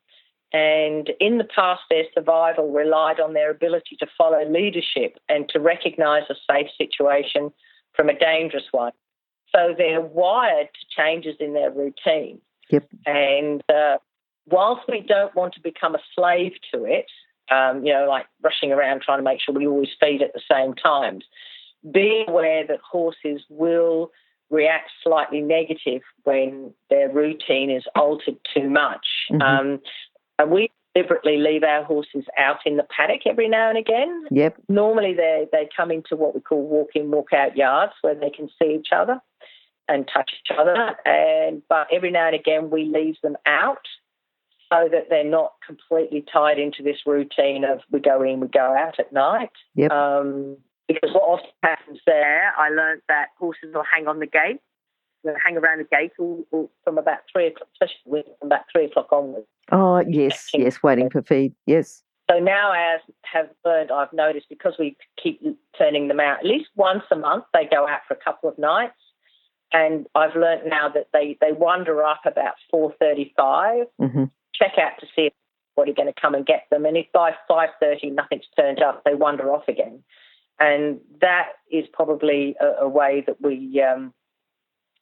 And in the past, their survival relied on their ability to follow leadership and to recognize a safe situation from a dangerous one. So they're wired to changes in their routine. Yep. And uh, whilst we don't want to become a slave to it, um, you know, like rushing around trying to make sure we always feed at the same times, be aware that horses will react slightly negative when their routine is altered too much. Mm-hmm. Um, and we deliberately leave our horses out in the paddock every now and again. Yep. Normally they they come into what we call walk in, walk out yards where they can see each other and touch each other. And but every now and again we leave them out so that they're not completely tied into this routine of we go in, we go out at night. Yep. Um, because what often happens there, I learned that horses will hang on the gate, they'll hang around the gate all, all from about three o'clock, especially from about three o'clock onwards. Oh yes, yes, waiting for feed. Yes. So now, as have learned, I've noticed because we keep turning them out at least once a month. They go out for a couple of nights, and I've learned now that they they wander up about four thirty-five. Mm-hmm check out to see if anybody going to come and get them. And if by 5.30 nothing's turned up, they wander off again. And that is probably a, a way that we um,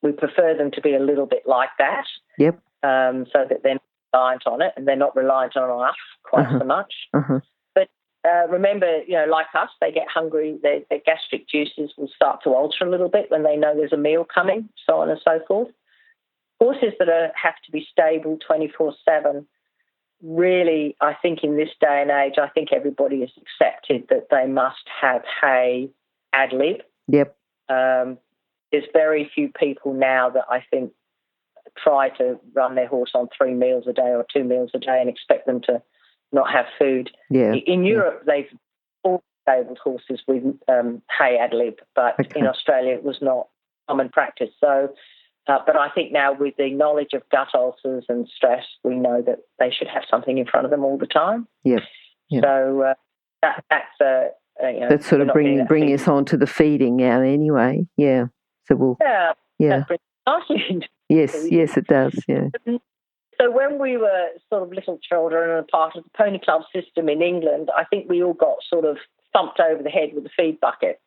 we prefer them to be a little bit like that. Yep. Um, so that they're not reliant on it and they're not reliant on us quite uh-huh. so much. Uh-huh. But uh, remember, you know, like us, they get hungry. Their, their gastric juices will start to alter a little bit when they know there's a meal coming, so on and so forth horses that are, have to be stable 24 7 really i think in this day and age i think everybody has accepted that they must have hay ad lib. Yep. Um, there's very few people now that i think try to run their horse on three meals a day or two meals a day and expect them to not have food. Yeah. In europe yeah. they've all stabled horses with um, hay ad lib but okay. in australia it was not common practice. So uh, but I think now with the knowledge of gut ulcers and stress, we know that they should have something in front of them all the time. Yeah. So uh, that, that's uh, uh, you know, that's sort of bringing bringing us on to the feeding now. Anyway, yeah. So we'll yeah yeah. Yes, yes, it does. Yeah. So when we were sort of little children and a part of the pony club system in England, I think we all got sort of thumped over the head with a feed bucket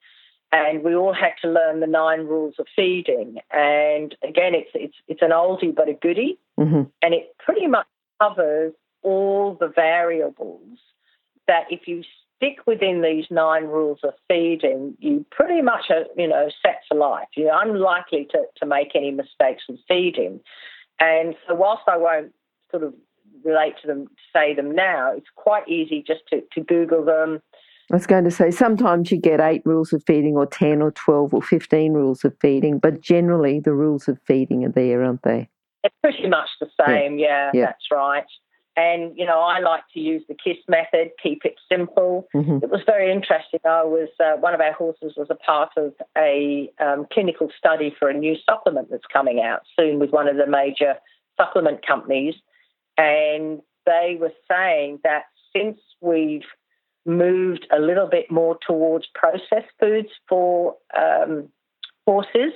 and we all had to learn the nine rules of feeding. And again, it's it's it's an oldie but a goodie, mm-hmm. and it pretty much covers all the variables that if you stick within these nine rules of feeding, you pretty much are you know set for life. You're unlikely to to make any mistakes with feeding. And so, whilst I won't sort of relate to them, say them now, it's quite easy just to, to Google them I was going to say sometimes you get eight rules of feeding, or 10, or 12, or 15 rules of feeding, but generally the rules of feeding are there, aren't they? It's pretty much the same, yeah, yeah, yeah. that's right. And, you know, I like to use the KISS method, keep it simple. Mm-hmm. It was very interesting. I was, uh, one of our horses was a part of a um, clinical study for a new supplement that's coming out soon with one of the major supplement companies. And they were saying that since we've moved a little bit more towards processed foods for um, horses,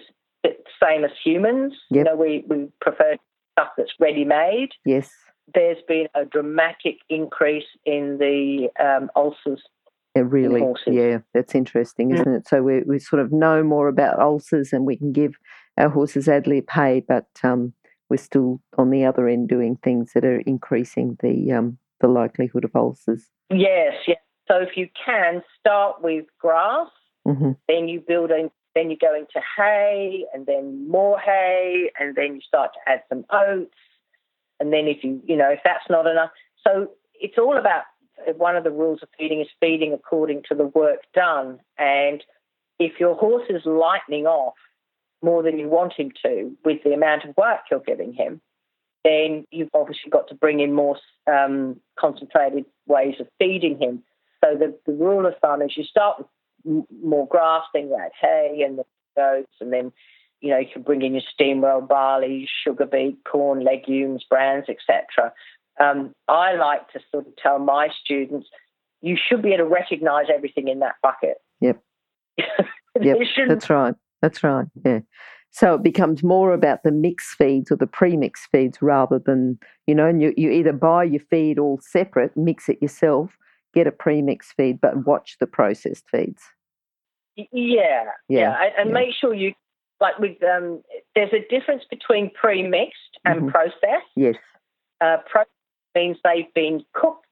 same as humans. Yep. You know, we, we prefer stuff that's ready made. Yes. There's been a dramatic increase in the um, ulcers. Yeah, really, yeah, that's interesting, isn't mm. it? So we, we sort of know more about ulcers and we can give our horses ad lib hay, but um, we're still on the other end doing things that are increasing the um, the likelihood of ulcers. Yes, yes. So if you can start with grass, mm-hmm. then you build in, then you go into hay, and then more hay, and then you start to add some oats, and then if you you know if that's not enough, so it's all about one of the rules of feeding is feeding according to the work done, and if your horse is lightening off more than you want him to with the amount of work you're giving him, then you've obviously got to bring in more um, concentrated ways of feeding him. So the, the rule of thumb is you start with more grass, then you hay and the oats, and then you know you can bring in your steam roll barley, sugar beet, corn, legumes, brands, etc. Um, I like to sort of tell my students, you should be able to recognise everything in that bucket. Yep. yep. That's right. That's right. Yeah. So it becomes more about the mix feeds or the pre-mix feeds rather than, you know, and you, you either buy your feed all separate, mix it yourself, get a pre-mix feed, but watch the processed feeds. Yeah, yeah, yeah. and, yeah. make sure you like with um. There's a difference between pre-mixed and mm-hmm. processed. Yes. Uh, processed means they've been cooked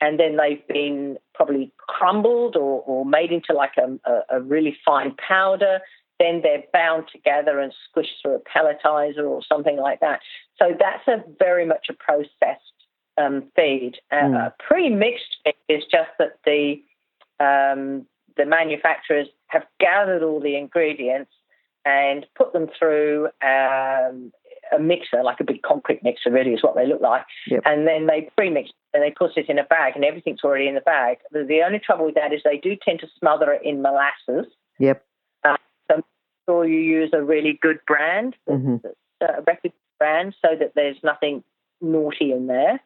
and then they've been probably crumbled or, or made into like a, a, a really fine powder then they're bound together and squished through a pelletizer or something like that. So that's a very much a processed um, feed. Uh, mm. pre-mixed feed is just that the um, the manufacturers have gathered all the ingredients and put them through um, a mixer, like a big concrete mixer, really is what they look like. Yep. And then they pre-mix and they put it in a bag, and everything's already in the bag. The only trouble with that is they do tend to smother it in molasses. Yep sure you use a really good brand, mm-hmm. a reputable brand, so that there's nothing naughty in there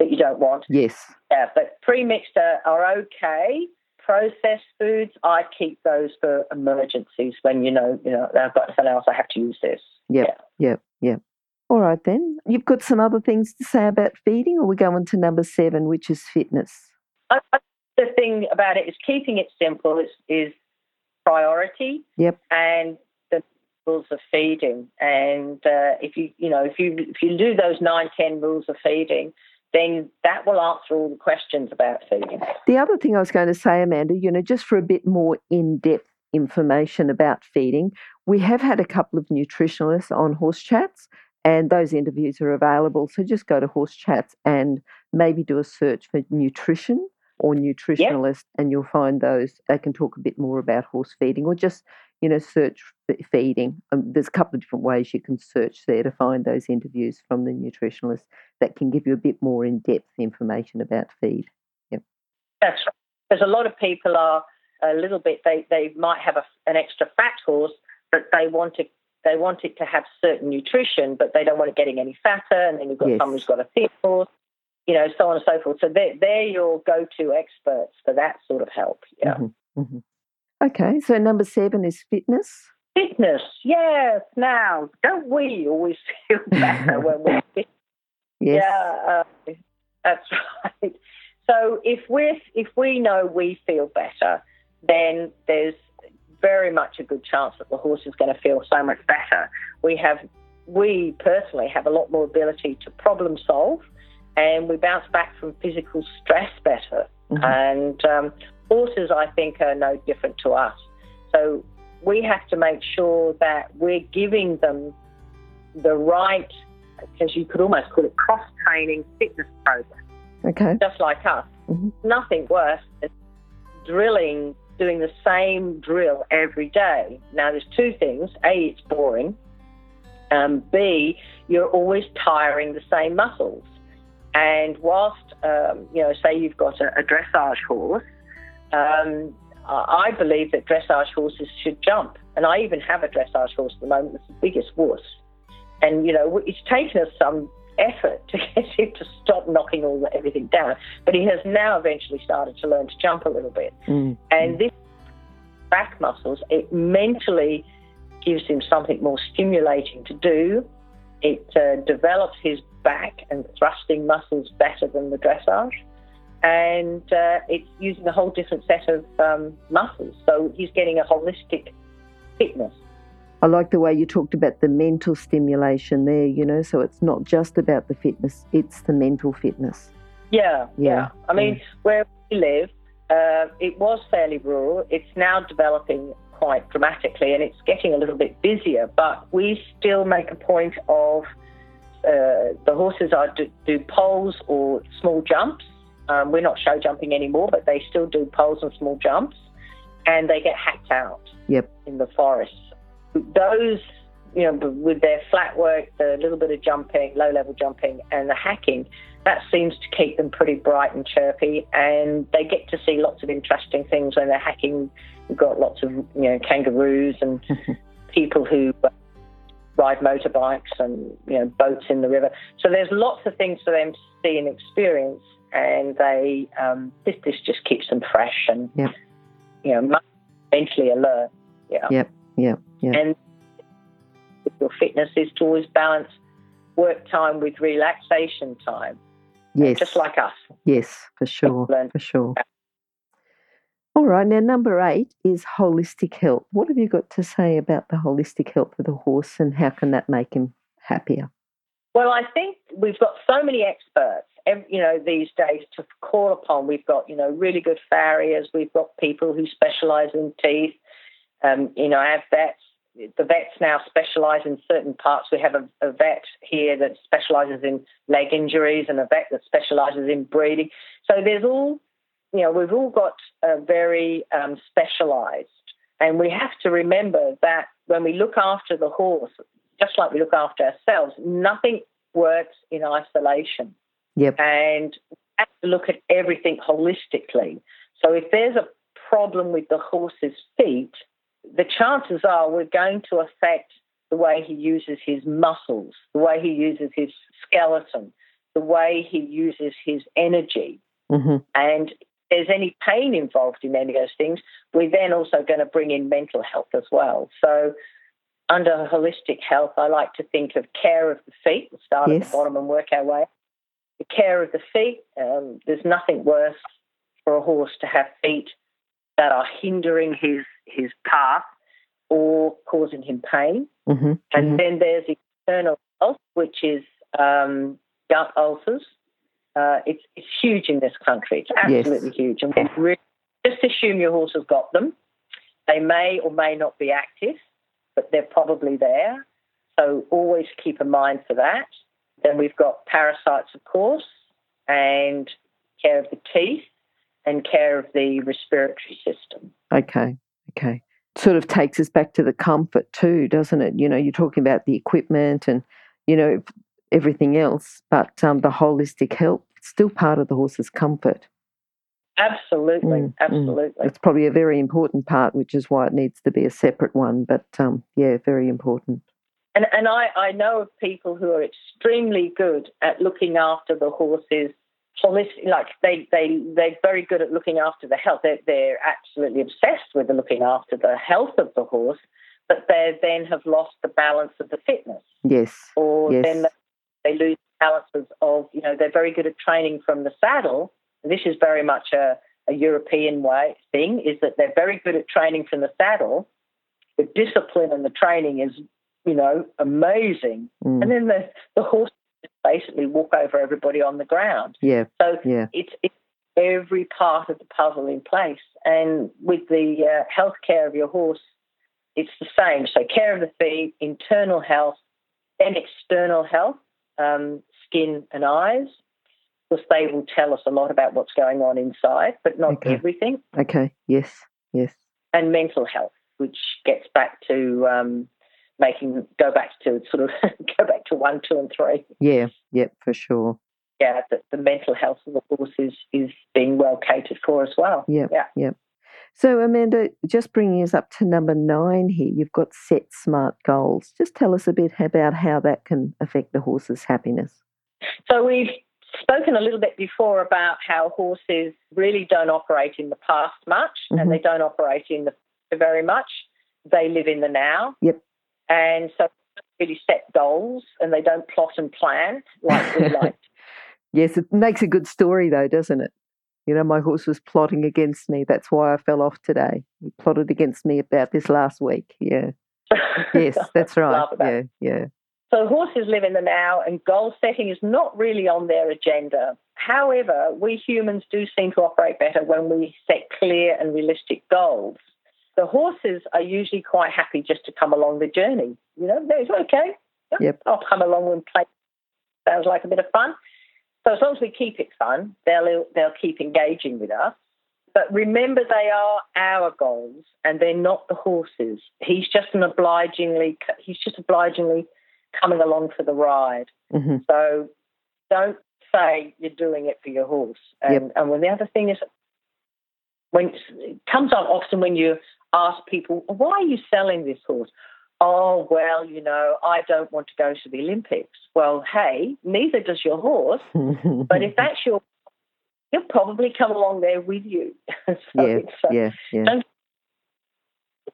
that you don't want. Yes. Yeah, but pre-mixed are, are okay. Processed foods, I keep those for emergencies when you know, you know, I've got something else, I have to use this. Yep, yeah, yep, yep. All right then. You've got some other things to say about feeding, or we go on to number seven, which is fitness. I, I, the thing about it is keeping it simple is, is priority. Yep. And the rules of feeding. And uh, if you you know if you if you do those nine ten rules of feeding, then that will answer all the questions about feeding. The other thing I was going to say, Amanda, you know, just for a bit more in depth information about feeding, we have had a couple of nutritionalists on Horse Chats. And those interviews are available. So just go to Horse Chats and maybe do a search for nutrition or nutritionalist, yep. and you'll find those. They can talk a bit more about horse feeding, or just you know search feeding. Um, there's a couple of different ways you can search there to find those interviews from the nutritionalist that can give you a bit more in depth information about feed. Yep. That's right. Because a lot of people are a little bit. They they might have a, an extra fat horse, but they want to they want it to have certain nutrition, but they don't want it getting any fatter. And then you've got yes. someone who's got a thin horse, you know, so on and so forth. So they're, they're your go to experts for that sort of help. Yeah. Mm-hmm, mm-hmm. Okay, so number seven is fitness. Fitness, yes. Now, don't we always feel better when we're fit? Yes. Yeah, uh, that's right. So if we if we know we feel better, then there's very much a good chance that the horse is going to feel so much better. We have we personally have a lot more ability to problem solve and we bounce back from physical stress better. Mm-hmm. And um, horses, I think, are no different to us. So we have to make sure that we're giving them the right, because you could almost call it, cross training fitness program. Okay. Just like us. Mm-hmm. Nothing worse than drilling, doing the same drill every day. Now, there's two things. A, it's boring. Um, B, you're always tiring the same muscles. And whilst, um, you know, say you've got a, a dressage horse, um, I believe that dressage horses should jump. And I even have a dressage horse at the moment that's the biggest wuss. And, you know, it's taken us some effort to get him to stop knocking all the, everything down. But he has now eventually started to learn to jump a little bit. Mm. And this back muscles, it mentally gives him something more stimulating to do. It uh, develops his back and thrusting muscles better than the dressage. And uh, it's using a whole different set of um, muscles. So he's getting a holistic fitness. I like the way you talked about the mental stimulation there, you know, so it's not just about the fitness, it's the mental fitness. Yeah, yeah. yeah. I mean, yeah. where we live, uh, it was fairly rural. It's now developing quite dramatically and it's getting a little bit busier, but we still make a point of uh, the horses are do, do, poles or small jumps. Um, we're not show jumping anymore, but they still do poles and small jumps, and they get hacked out yep. in the forest. Those, you know, with their flat work, the little bit of jumping, low level jumping, and the hacking, that seems to keep them pretty bright and chirpy, and they get to see lots of interesting things when they're hacking. We've got lots of, you know, kangaroos and people who ride motorbikes and you know boats in the river. So there's lots of things for them to see and experience, and they um, this this just keeps them fresh and Yep. you know mentally alert. Yeah. Yep. Yep. Yep. And your fitness is to always balance work time with relaxation time, yes. just like us. Yes, for sure. For sure. All right. Now, number eight is holistic health. What have you got to say about the holistic health of the horse and how can that make him happier? Well, I think we've got so many experts, you know, these days to call upon. We've got, you know, really good farriers. We've got people who specialise in teeth. Um, you know, I have vets. The vets now specialise in certain parts. We have a, a vet here that specialises in leg injuries and a vet that specialises in breeding. So there's all, you know, we've all got uh, very um, specialised. And we have to remember that when we look after the horse, just like we look after ourselves, nothing works in isolation. Yep. And have to look at everything holistically. So if there's a problem with the horse's feet, the chances are we're going to affect the way he uses his muscles, the way he uses his skeleton, the way he uses his energy. hmm And if there's any pain involved in any of those things, we're then also going to bring in mental health as well. So, under holistic health, I like to think of care of the feet. We'll start at the bottom and work our way. The care of the feet, um, there's nothing worse for a horse to have feet that are hindering his, his path or causing him pain. hmm And then there's external health, which is um, gut ulcers. Uh, it's, it's huge in this country. It's Yes. absolutely huge. And really, just assume your horse has got them. They may or may not be active, but they're probably there. So always keep a mind for that. Then we've got parasites, of course, and care of the teeth and care of the respiratory system. Okay. Okay. Sort of takes us back to the comfort too, doesn't it? You know, you're talking about the equipment and, you know, everything else, but um, the holistic health, still part of the horse's comfort. Absolutely, Mm, mm. absolutely. It's probably a very important part, which is why it needs to be a separate one. But um, yeah, very important. And and I, I know of people who are extremely good at looking after the horses holistic like they they they're very good at looking after the health. They're they're absolutely obsessed with looking after the health of the horse, but they then have lost the balance of the fitness. Yes. Or Yes. then they lose balances of, you know, they're very good at training from the saddle. This is very much a, a European way thing, is that they're very good at training from the saddle. The discipline and the training is, you know, amazing. Mm. And then the, the horse basically walk over everybody on the ground. Yeah. So Yeah. it's, it's every part of the puzzle in place. And with the uh, health care of your horse, it's the same. So care of the feet, internal health, then external health, um, skin and eyes. Because they will tell us a lot about what's going on inside, but not Okay. everything. Okay. Yes. Yes. And mental health, which gets back to um, making go back to sort of go back to one, two, and three. Yeah. Yep. For sure. yeah, that the mental health of the horse is, is being well catered for as well. Yep. Yeah. Yep. So, Amanda, just bringing us up to number nine here, you've got set smart goals. Just tell us a bit about how that can affect the horse's happiness. So we've spoken a little bit before about how horses really don't operate in the past much Mhm. and they don't operate in the very much. They live in the now. Yep. And so really set goals and they don't plot and plan like we like. Yes, it makes a good story, though, doesn't it? You know, my horse was plotting against me. That's why I fell off today. He plotted against me about this last week. Yeah. Yes, that's right. Yeah. Yeah. So horses live in the now, and goal setting is not really on their agenda. However, we humans do seem to operate better when we set clear and realistic goals. The horses are usually quite happy just to come along the journey. You know, it's okay. Yep. I'll come along and play. Sounds like a bit of fun. So as long as we keep it fun, they'll they'll keep engaging with us. But remember, they are our goals, and they're not the horses. He's just an obligingly he's just obligingly coming along for the ride. hmm So don't say you're doing it for your horse. And, and when the other thing is, when it comes up often when you ask people, why are you selling this horse? oh, well, you know, I don't want to go to the Olympics. Well, hey, neither does your horse. but if that's your, he'll probably come along there with you. so yeah, uh, yeah, yeah. Don't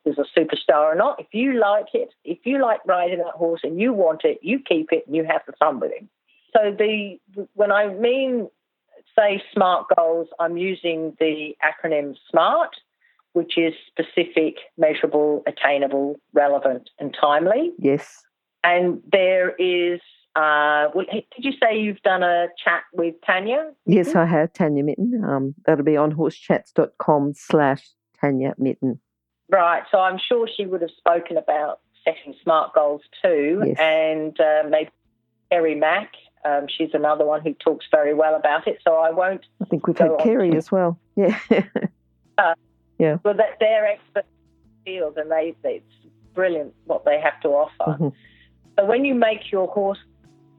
is a superstar or not. If you like it, if you like riding that horse and you want it, you keep it and you have the fun with him. So the when I mean say SMART goals, I'm using the acronym SMART, which is specific, measurable, attainable, relevant, and timely. Yes. And there is uh, did you say you've done a chat with Tanya? Yes, I have, Tanya Mitten. Um, that'll be on horsechats.com slash Tanya Mitten. Right. So I'm sure she would have spoken about setting smart goals too. Yes. And uh, maybe Kerry Mack, um, she's another one who talks very well about it. So I won't. I think we've had Kerry as well. Yeah. uh, yeah. Well, that they're experts in the field and they, they, it's brilliant what they have to offer. Mm-hmm. So when you make your horse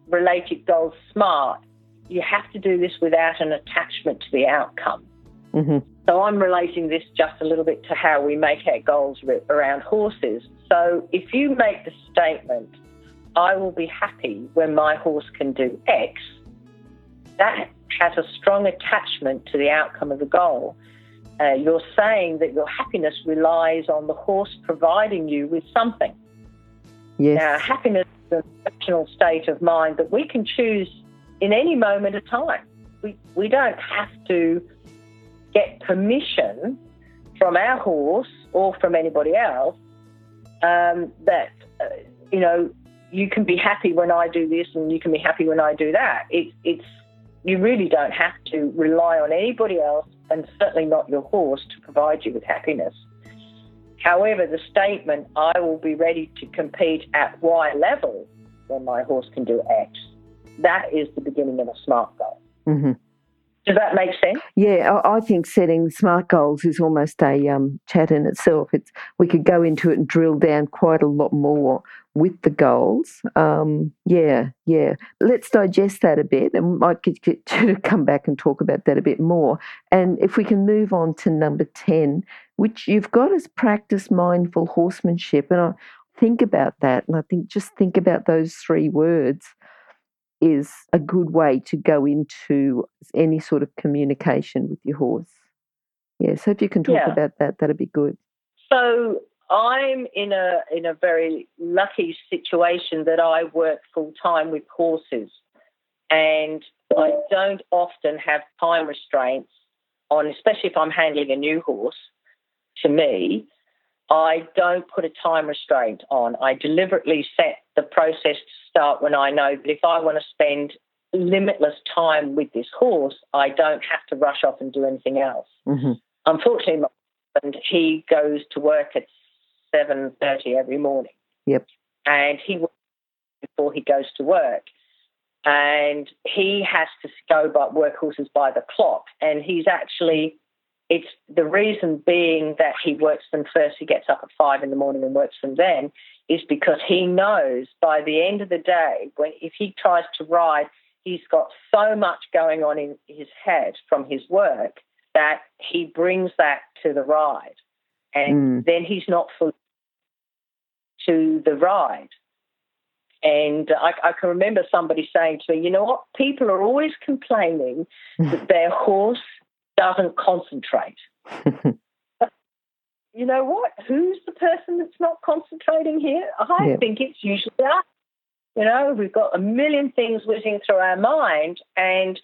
related goals smart, you have to do this without an attachment to the outcome. Mm-hmm. So I'm relating this just a little bit to how we make our goals around horses. So if you make the statement, I will be happy when my horse can do X, that has a strong attachment to the outcome of the goal. Uh, you're saying that your happiness relies on the horse providing you with something. Yes. Now, happiness is an emotional state of mind that we can choose in any moment of time. We, we don't have to get permission from our horse or from anybody else um, that, uh, you know, you can be happy when I do this and you can be happy when I do that. It, it's you really don't have to rely on anybody else and certainly not your horse to provide you with happiness. However, the statement, I will be ready to compete at Y level when my horse can do X, that is the beginning of a smart goal. Mm-hmm. Does that make sense? Yeah, I think setting smart goals is almost a um, chat in itself. It's we could go into it and drill down quite a lot more with the goals. Um, yeah, yeah. Let's digest that a bit, and might get, get to come back and talk about that a bit more. And if we can move on to number ten, which you've got as practice mindful horsemanship, and I think about that, and I think just think about those three words is a good way to go into any sort of communication with your horse. Yeah, so if you can talk Yeah. about that, that'd be good. So I'm in a in a very lucky situation that I work full time with horses, and I don't often have time restraints on, especially if I'm handling a new horse. To me, I don't put a time restraint on. I deliberately set the process to start when I know that if I want to spend limitless time with this horse, I don't have to rush off and do anything else. hmm Unfortunately, my husband, he goes to work at 7.30 every morning. Yep. And he works before he goes to work. And he has to go by work horses by the clock. And he's actually, it's the reason being that he works them first, he gets up at five in the morning and works them then, is because he knows by the end of the day, when if he tries to ride, he's got so much going on in his head from his work that he brings that to the ride. And Mm. then he's not full to the ride. And I, I can remember somebody saying to me, you know what? People are always complaining that their horse doesn't concentrate. You know what? Who's the person that's not concentrating here? I think it's usually us. You know, we've got a million things whizzing through our mind, and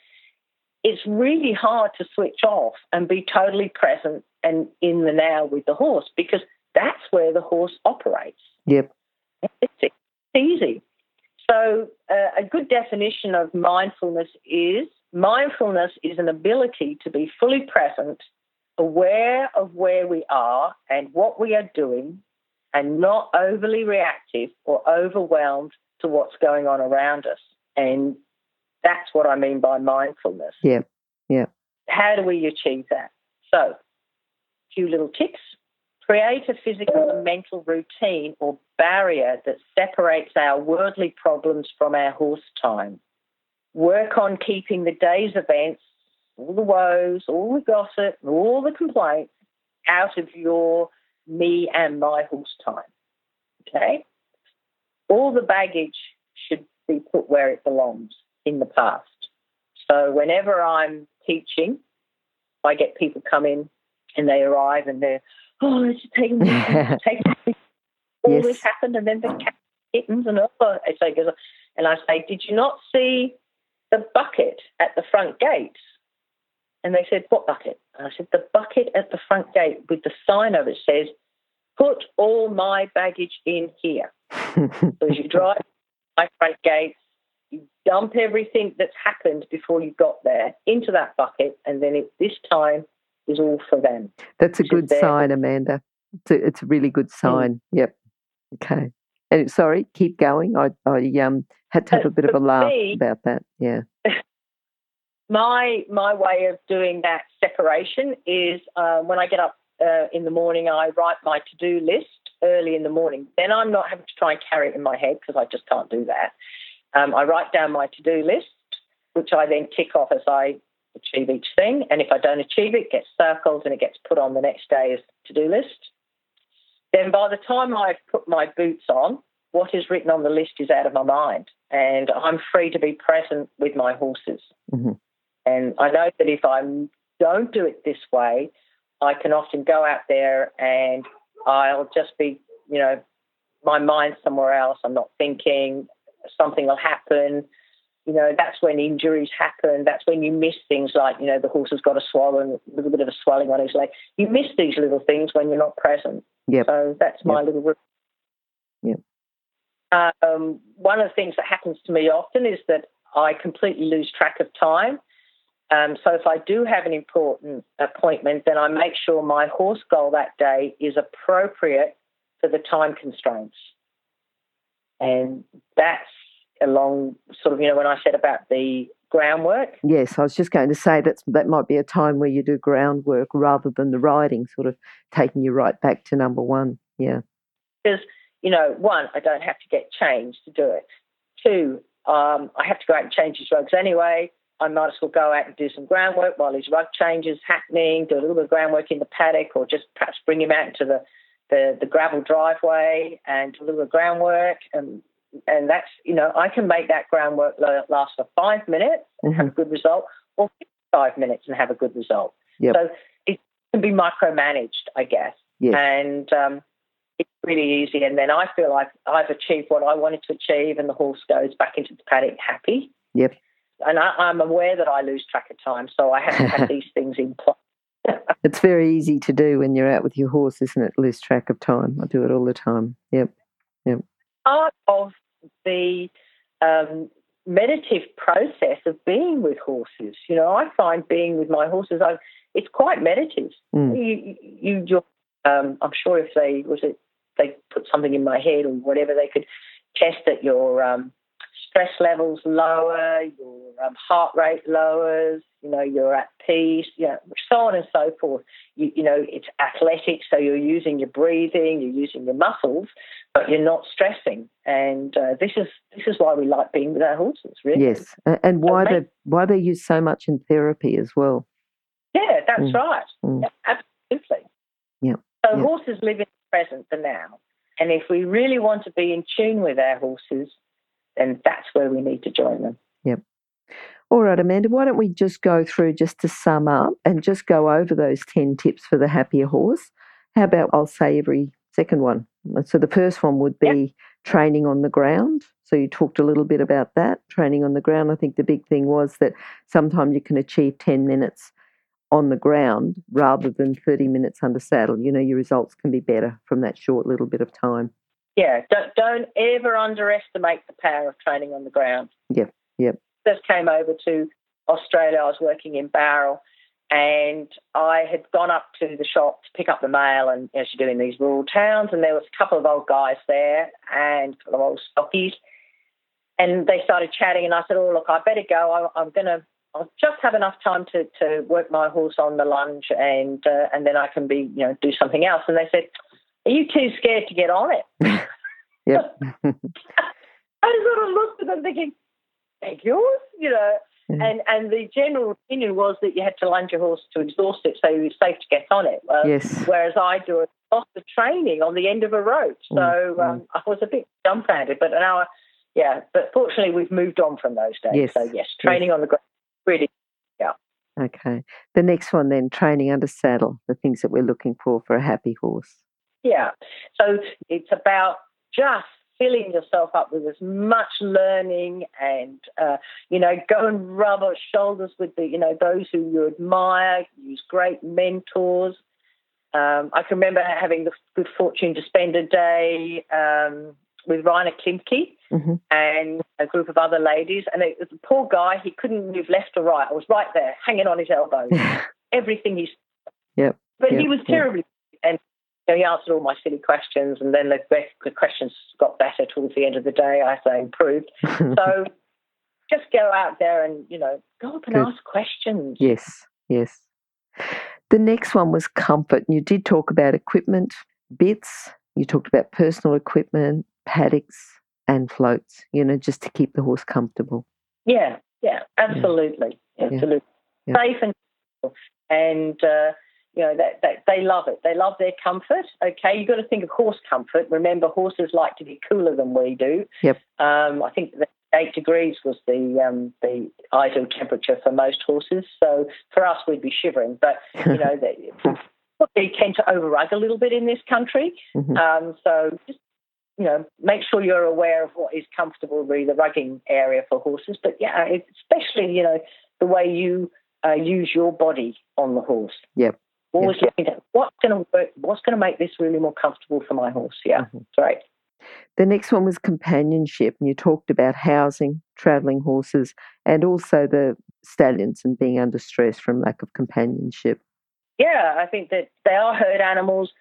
it's really hard to switch off and be totally present and in the now with the horse because that's where the horse operates. Yep. It's easy. So, uh, a good definition of mindfulness is mindfulness is an ability to be fully present, aware of where we are and what we are doing, and not overly reactive or overwhelmed to what's going on around us. And that's what I mean by mindfulness. Yeah. Yeah. How do we achieve that? So, a few little tips. Create a physical and mental routine or barrier that separates our worldly problems from our horse time. Work on keeping the day's events, all the woes, all the gossip, all the complaints out of your me and my horse time. Okay? all the baggage should be put where it belongs in the past. So whenever I'm teaching, I get people come in and they arrive and they're, oh, it's taking me, taking all yes. this happened, and then the cat kittens and all. It's like, and I say, did you not see the bucket at the front gate? And they said, what bucket? And I said, the bucket at the front gate with the sign over it says, put all my baggage in here. so as you drive my front gate, you dump everything that's happened before you got there into that bucket, and then it, this time is all for them. That's a good sign, Amanda. It's a, it's a really good hmm. sign. Mm. Yep. Okay. And sorry, keep going. I, I um, had to have a bit of a laugh me, about that. Yeah. My my way of doing that separation is uh, when I get up uh, in the morning, I write my to do list early in the morning. Then I'm not having to try and carry it in my head because I just can't do that. Um, I write down my to do list, which I then tick off as I achieve each thing. And if I don't achieve it, it gets circled and it gets put on the next day's to do list. Then by the time I've put my boots on, what is written on the list is out of my mind. And I'm free to be present with my horses. Mm-hmm. And I know that if I don't do it this way, I can often go out there and I'll just be, you know, my mind somewhere else. I'm not thinking. Something will happen you know, that's when injuries happen. That's when you miss things like, you know, the horse has got a swollen, a little bit of a swelling on his leg. You miss these little things when you're not present. Yep. So that's my yep. little. Yep. Um, one of the things that happens to me often is that I completely lose track of time. Um, so if I do have an important appointment, then I make sure my horse goal that day is appropriate for the time constraints. And that's along sort of, you know, when I said about the groundwork. Yes, I was just going to say that that might be a time where you do groundwork rather than the riding, sort of taking you right back to number one. Yeah. Because, you know, one, I don't have to get changed to do it. Two, um, I have to go out and change his rugs anyway. I might as well go out and do some groundwork while his rug change is happening, do a little bit of groundwork in the paddock, or just perhaps bring him out into the, the, the gravel driveway and do a little bit of groundwork and and that's you know I can make that groundwork last for five minutes and mm-hmm. have a good result, or five minutes and have a good result. Yep. So it can be micromanaged, I guess, yes. and um, it's really easy. And then I feel like I've achieved what I wanted to achieve, and the horse goes back into the paddock happy. Yep. And I, am aware that I lose track of time, so I have to have these things in place. it's very easy to do when you're out with your horse, isn't it? Lose track of time. I do it all the time. Yep. Yep. Part of the um, meditative process of being with horses. You know, I find being with my horses, I, it's quite meditative. Mm. You, you, um, I'm sure if they was it, they put something in my head or whatever, they could test that your um, stress levels lower, your um, heart rate lowers, you know, you're at peace, you know, so on and so forth. You, you know, it's athletic, so you're using your breathing, you're using your muscles, but you're not stressing. And uh, this is this is why we like being with our horses, really. Yes, and why they why they use so much in therapy as well. Yeah, that's mm. right. Mm. Yeah, absolutely. Yeah. So horses live in the present, the now, and if we really want to be in tune with our horses, then that's where we need to join them. Yep. All right, Amanda, why don't we just go through just to sum up and just go over those 10 tips for the happier horse? How about I'll say every second one? So the first one would be yep. training on the ground. So you talked a little bit about that, training on the ground. I think the big thing was that sometimes you can achieve 10 minutes on the ground rather than 30 minutes under saddle. You know, your results can be better from that short little bit of time. Yeah, don't, don't ever underestimate the power of training on the ground. Yep, yep. Just came over to Australia. I was working in Bowral and I had gone up to the shop to pick up the mail, and as you do in these rural towns, and there was a couple of old guys there and a couple of old stockies, and they started chatting, and I said, "Oh, look, I better go. I, am going to. I'll just have enough time to, to work my horse on the lunge, and uh, and then I can be, you know, do something else." And they said, "Are you too scared to get on it?" yep. I sort of looked at them thinking, "Thank you," you know. And and the general opinion was that you had to lunge your horse to exhaust it so you were safe to get on it. Yes. Whereas I do a lot of training on the end of a rope. So Mm, um, I was a bit dumbfounded. But now, yeah, but fortunately we've moved on from those days. Yes, So yes, training on the ground, really. Yeah. Okay. The next one then, training under saddle, the things that we're looking for for a happy horse. Yeah. So it's about just filling yourself up with as much learning and, uh, you know, go and rub shoulders with the, you know, those who you admire, use great mentors. Um, I can remember having the good fortune to spend a day um, with Reiner Klimke Mhm. and a group of other ladies. And it, was a poor guy, he couldn't move left or right. I was right there, hanging on his elbows. Everything he Yep, but he yep, was yep. terribly, know, he answered all my silly questions, and then the, the questions got better towards the end of the day. I say improved. So just go out there and you know go up and Good. ask questions. yes, yes. The next one was comfort. And you did talk about equipment, bits. You talked about personal equipment, paddocks, and floats, you know, just to keep the horse comfortable. Yeah, yeah, absolutely, absolutely, Yeah. safe and and. Uh, you know that, that they love it. They love their comfort. Okay, you've got to think of horse comfort. Remember, horses like to be cooler than we do. Yep. Um, I think that eight degrees was the um, the ideal temperature for most horses. So for us, we'd be shivering. But you know, they, they tend to overrug a little bit in this country. Mhm. Um, so just you know, make sure you're aware of what is comfortable, really the rugging area for horses. But yeah, especially you know the way you uh, use your body on the horse. Yep. Always looking at what's going to work, what's going to make this really more comfortable for my horse. Yeah, Mhm. great. The next one was companionship, and you talked about housing, travelling horses, and also the stallions and being under stress from lack of companionship. Yeah, I think that they are herd animals.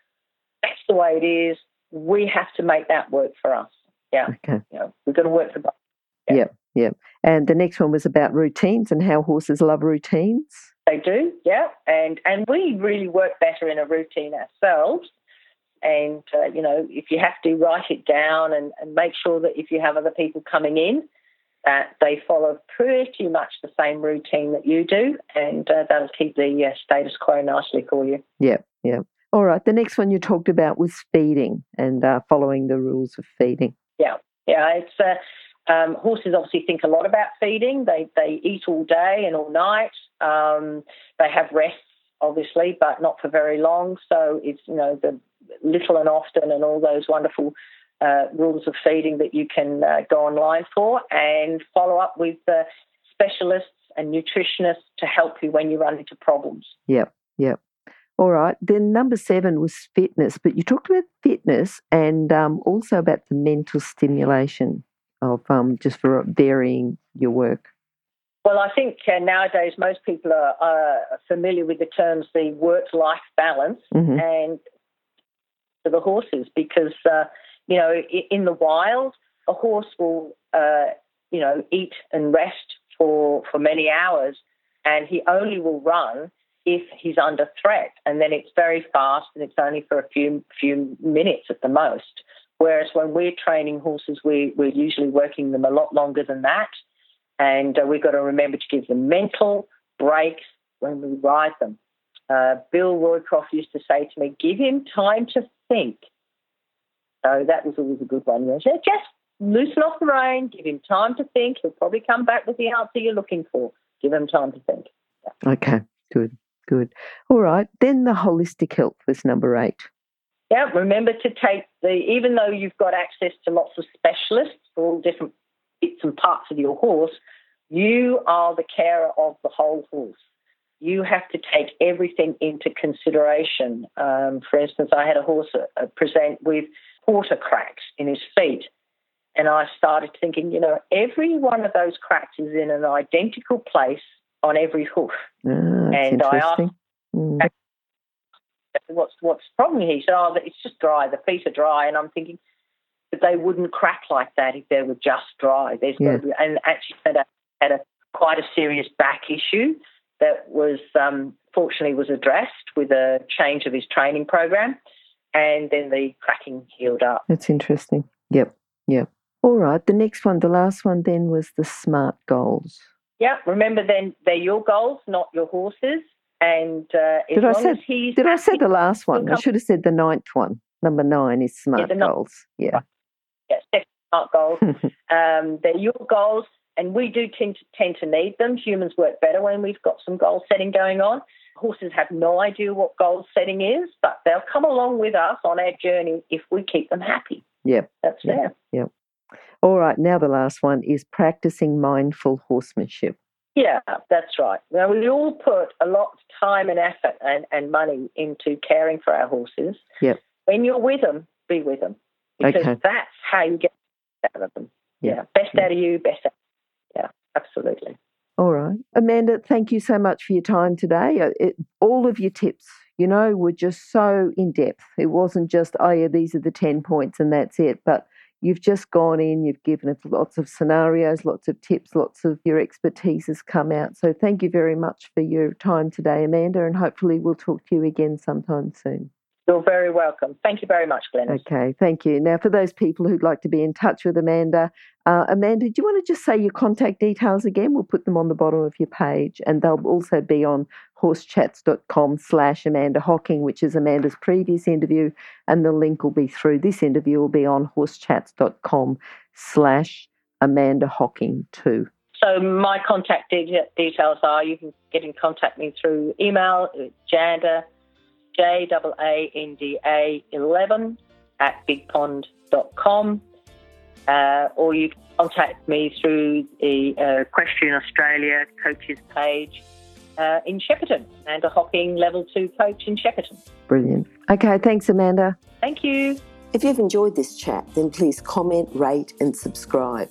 That's the way it is. We have to make that work for us. Yeah, Okay. you know, we've got to work for both. Yeah. Yep, yep. And the next one was about routines and how horses love routines. They do, yeah, and and we really work better in a routine ourselves. And uh, you know, if you have to write it down and, and make sure that if you have other people coming in, that they follow pretty much the same routine that you do, and uh, that'll keep the uh, status quo nicely for you. Yeah, yep. All right. The next one you talked about was feeding and uh, following the rules of feeding. Yeah, yeah. it's uh, um, horses obviously think a lot about feeding. They they eat all day and all night. Um, they have rests, obviously, but not for very long. So it's you know the little and often and all those wonderful uh, rules of feeding that you can uh, go online for and follow up with uh, specialists and nutritionists to help you when you run into problems. Yep, yep. All right. Then number seven was fitness, but you talked about fitness and um, also about the mental stimulation of um, just for varying your work. Well, I think uh, nowadays most people are, are familiar with the terms the work-life balance, Mhm. and for the horses because uh, you know in the wild a horse will uh, you know eat and rest for for many hours, and he only will run if he's under threat, and then it's very fast and it's only for a few few minutes at the most. Whereas when we're training horses, we, we're usually working them a lot longer than that. And uh, we've got to remember to give them mental breaks when we ride them. Uh, Bill Roycroft used to say to me, give him time to think. So that was always a good one. He said, just loosen off the rein, give him time to think. He'll probably come back with the answer you're looking for. Give him time to think. Okay, good, good. All right. Then the holistic health was number eight. Yeah, remember to take the, even though you've got access to lots of specialists for all different bits and parts of your horse, you are the carer of the whole horse. You have to take everything into consideration. Um, for instance, I had a horse uh, present with quarter cracks in his feet. And I started thinking, you know, every one of those cracks is in an identical place on every hoof. Ah, that's And I asked-. Mm. What's what's the problem here? He said, oh, it's just dry. The feet are dry. And I'm thinking, but they wouldn't crack like that if they were just dry. There's Yeah. be, and actually had a, had a quite a serious back issue that was um, fortunately was addressed with a change of his training program, and then the cracking healed up. That's interesting. Yep, yep. All right. The next one, the last one then was the SMART goals. Yeah, remember then they're your goals, not your horses. And uh, Did I say- Did I say the last one? I should have said the ninth one. Number nine is smart ninth- goals. Yeah. Yes, definitely not goals. um, they're your goals, and we do tend to, tend to need them. Humans work better when we've got some goal setting going on. Horses have no idea what goal setting is, but they'll come along with us on our journey if we keep them happy. Yep. That's fair. Yeah. there. All right. Now the last one is practicing mindful horsemanship. Yeah, that's right. Now, we all put a lot of time and effort and, and money into caring for our horses. Yep. When you're with them, be with them. Because Okay. that's how you get out of them. Yeah. Yeah. Best out of you, best out. Yeah, absolutely. All right. Amanda, thank you so much for your time today. Uh, It, all of your tips, you know, were just so in depth. It wasn't just, oh, yeah, these are the 10 points and that's it. But you've just gone in, you've given us lots of scenarios, lots of tips, lots of your expertise has come out. So thank you very much for your time today, Amanda, and hopefully we'll talk to you again sometime soon. You're very welcome. Thank you very much, Glenn. Okay, thank you. Now, for those people who'd like to be in touch with Amanda, uh, Amanda, do you want to just say your contact details again? We'll put them on the bottom of your page, and they'll also be on horsechats.com slash Amanda Hocking, which is Amanda's previous interview, and the link will be through this interview will be on horsechats.com slash Amanda Hocking too. So my contact de- details are you can get in contact me through email, Janda, J A A N D A 11 at bigpond.com. Uh, or you can contact me through the uh, Equestrian Australia coaches page uh, in Shepparton, Amanda Hocking Level 2 coach in Shepparton. Brilliant. Okay, thanks, Amanda. Thank you. If you've enjoyed this chat, then please comment, rate, and subscribe.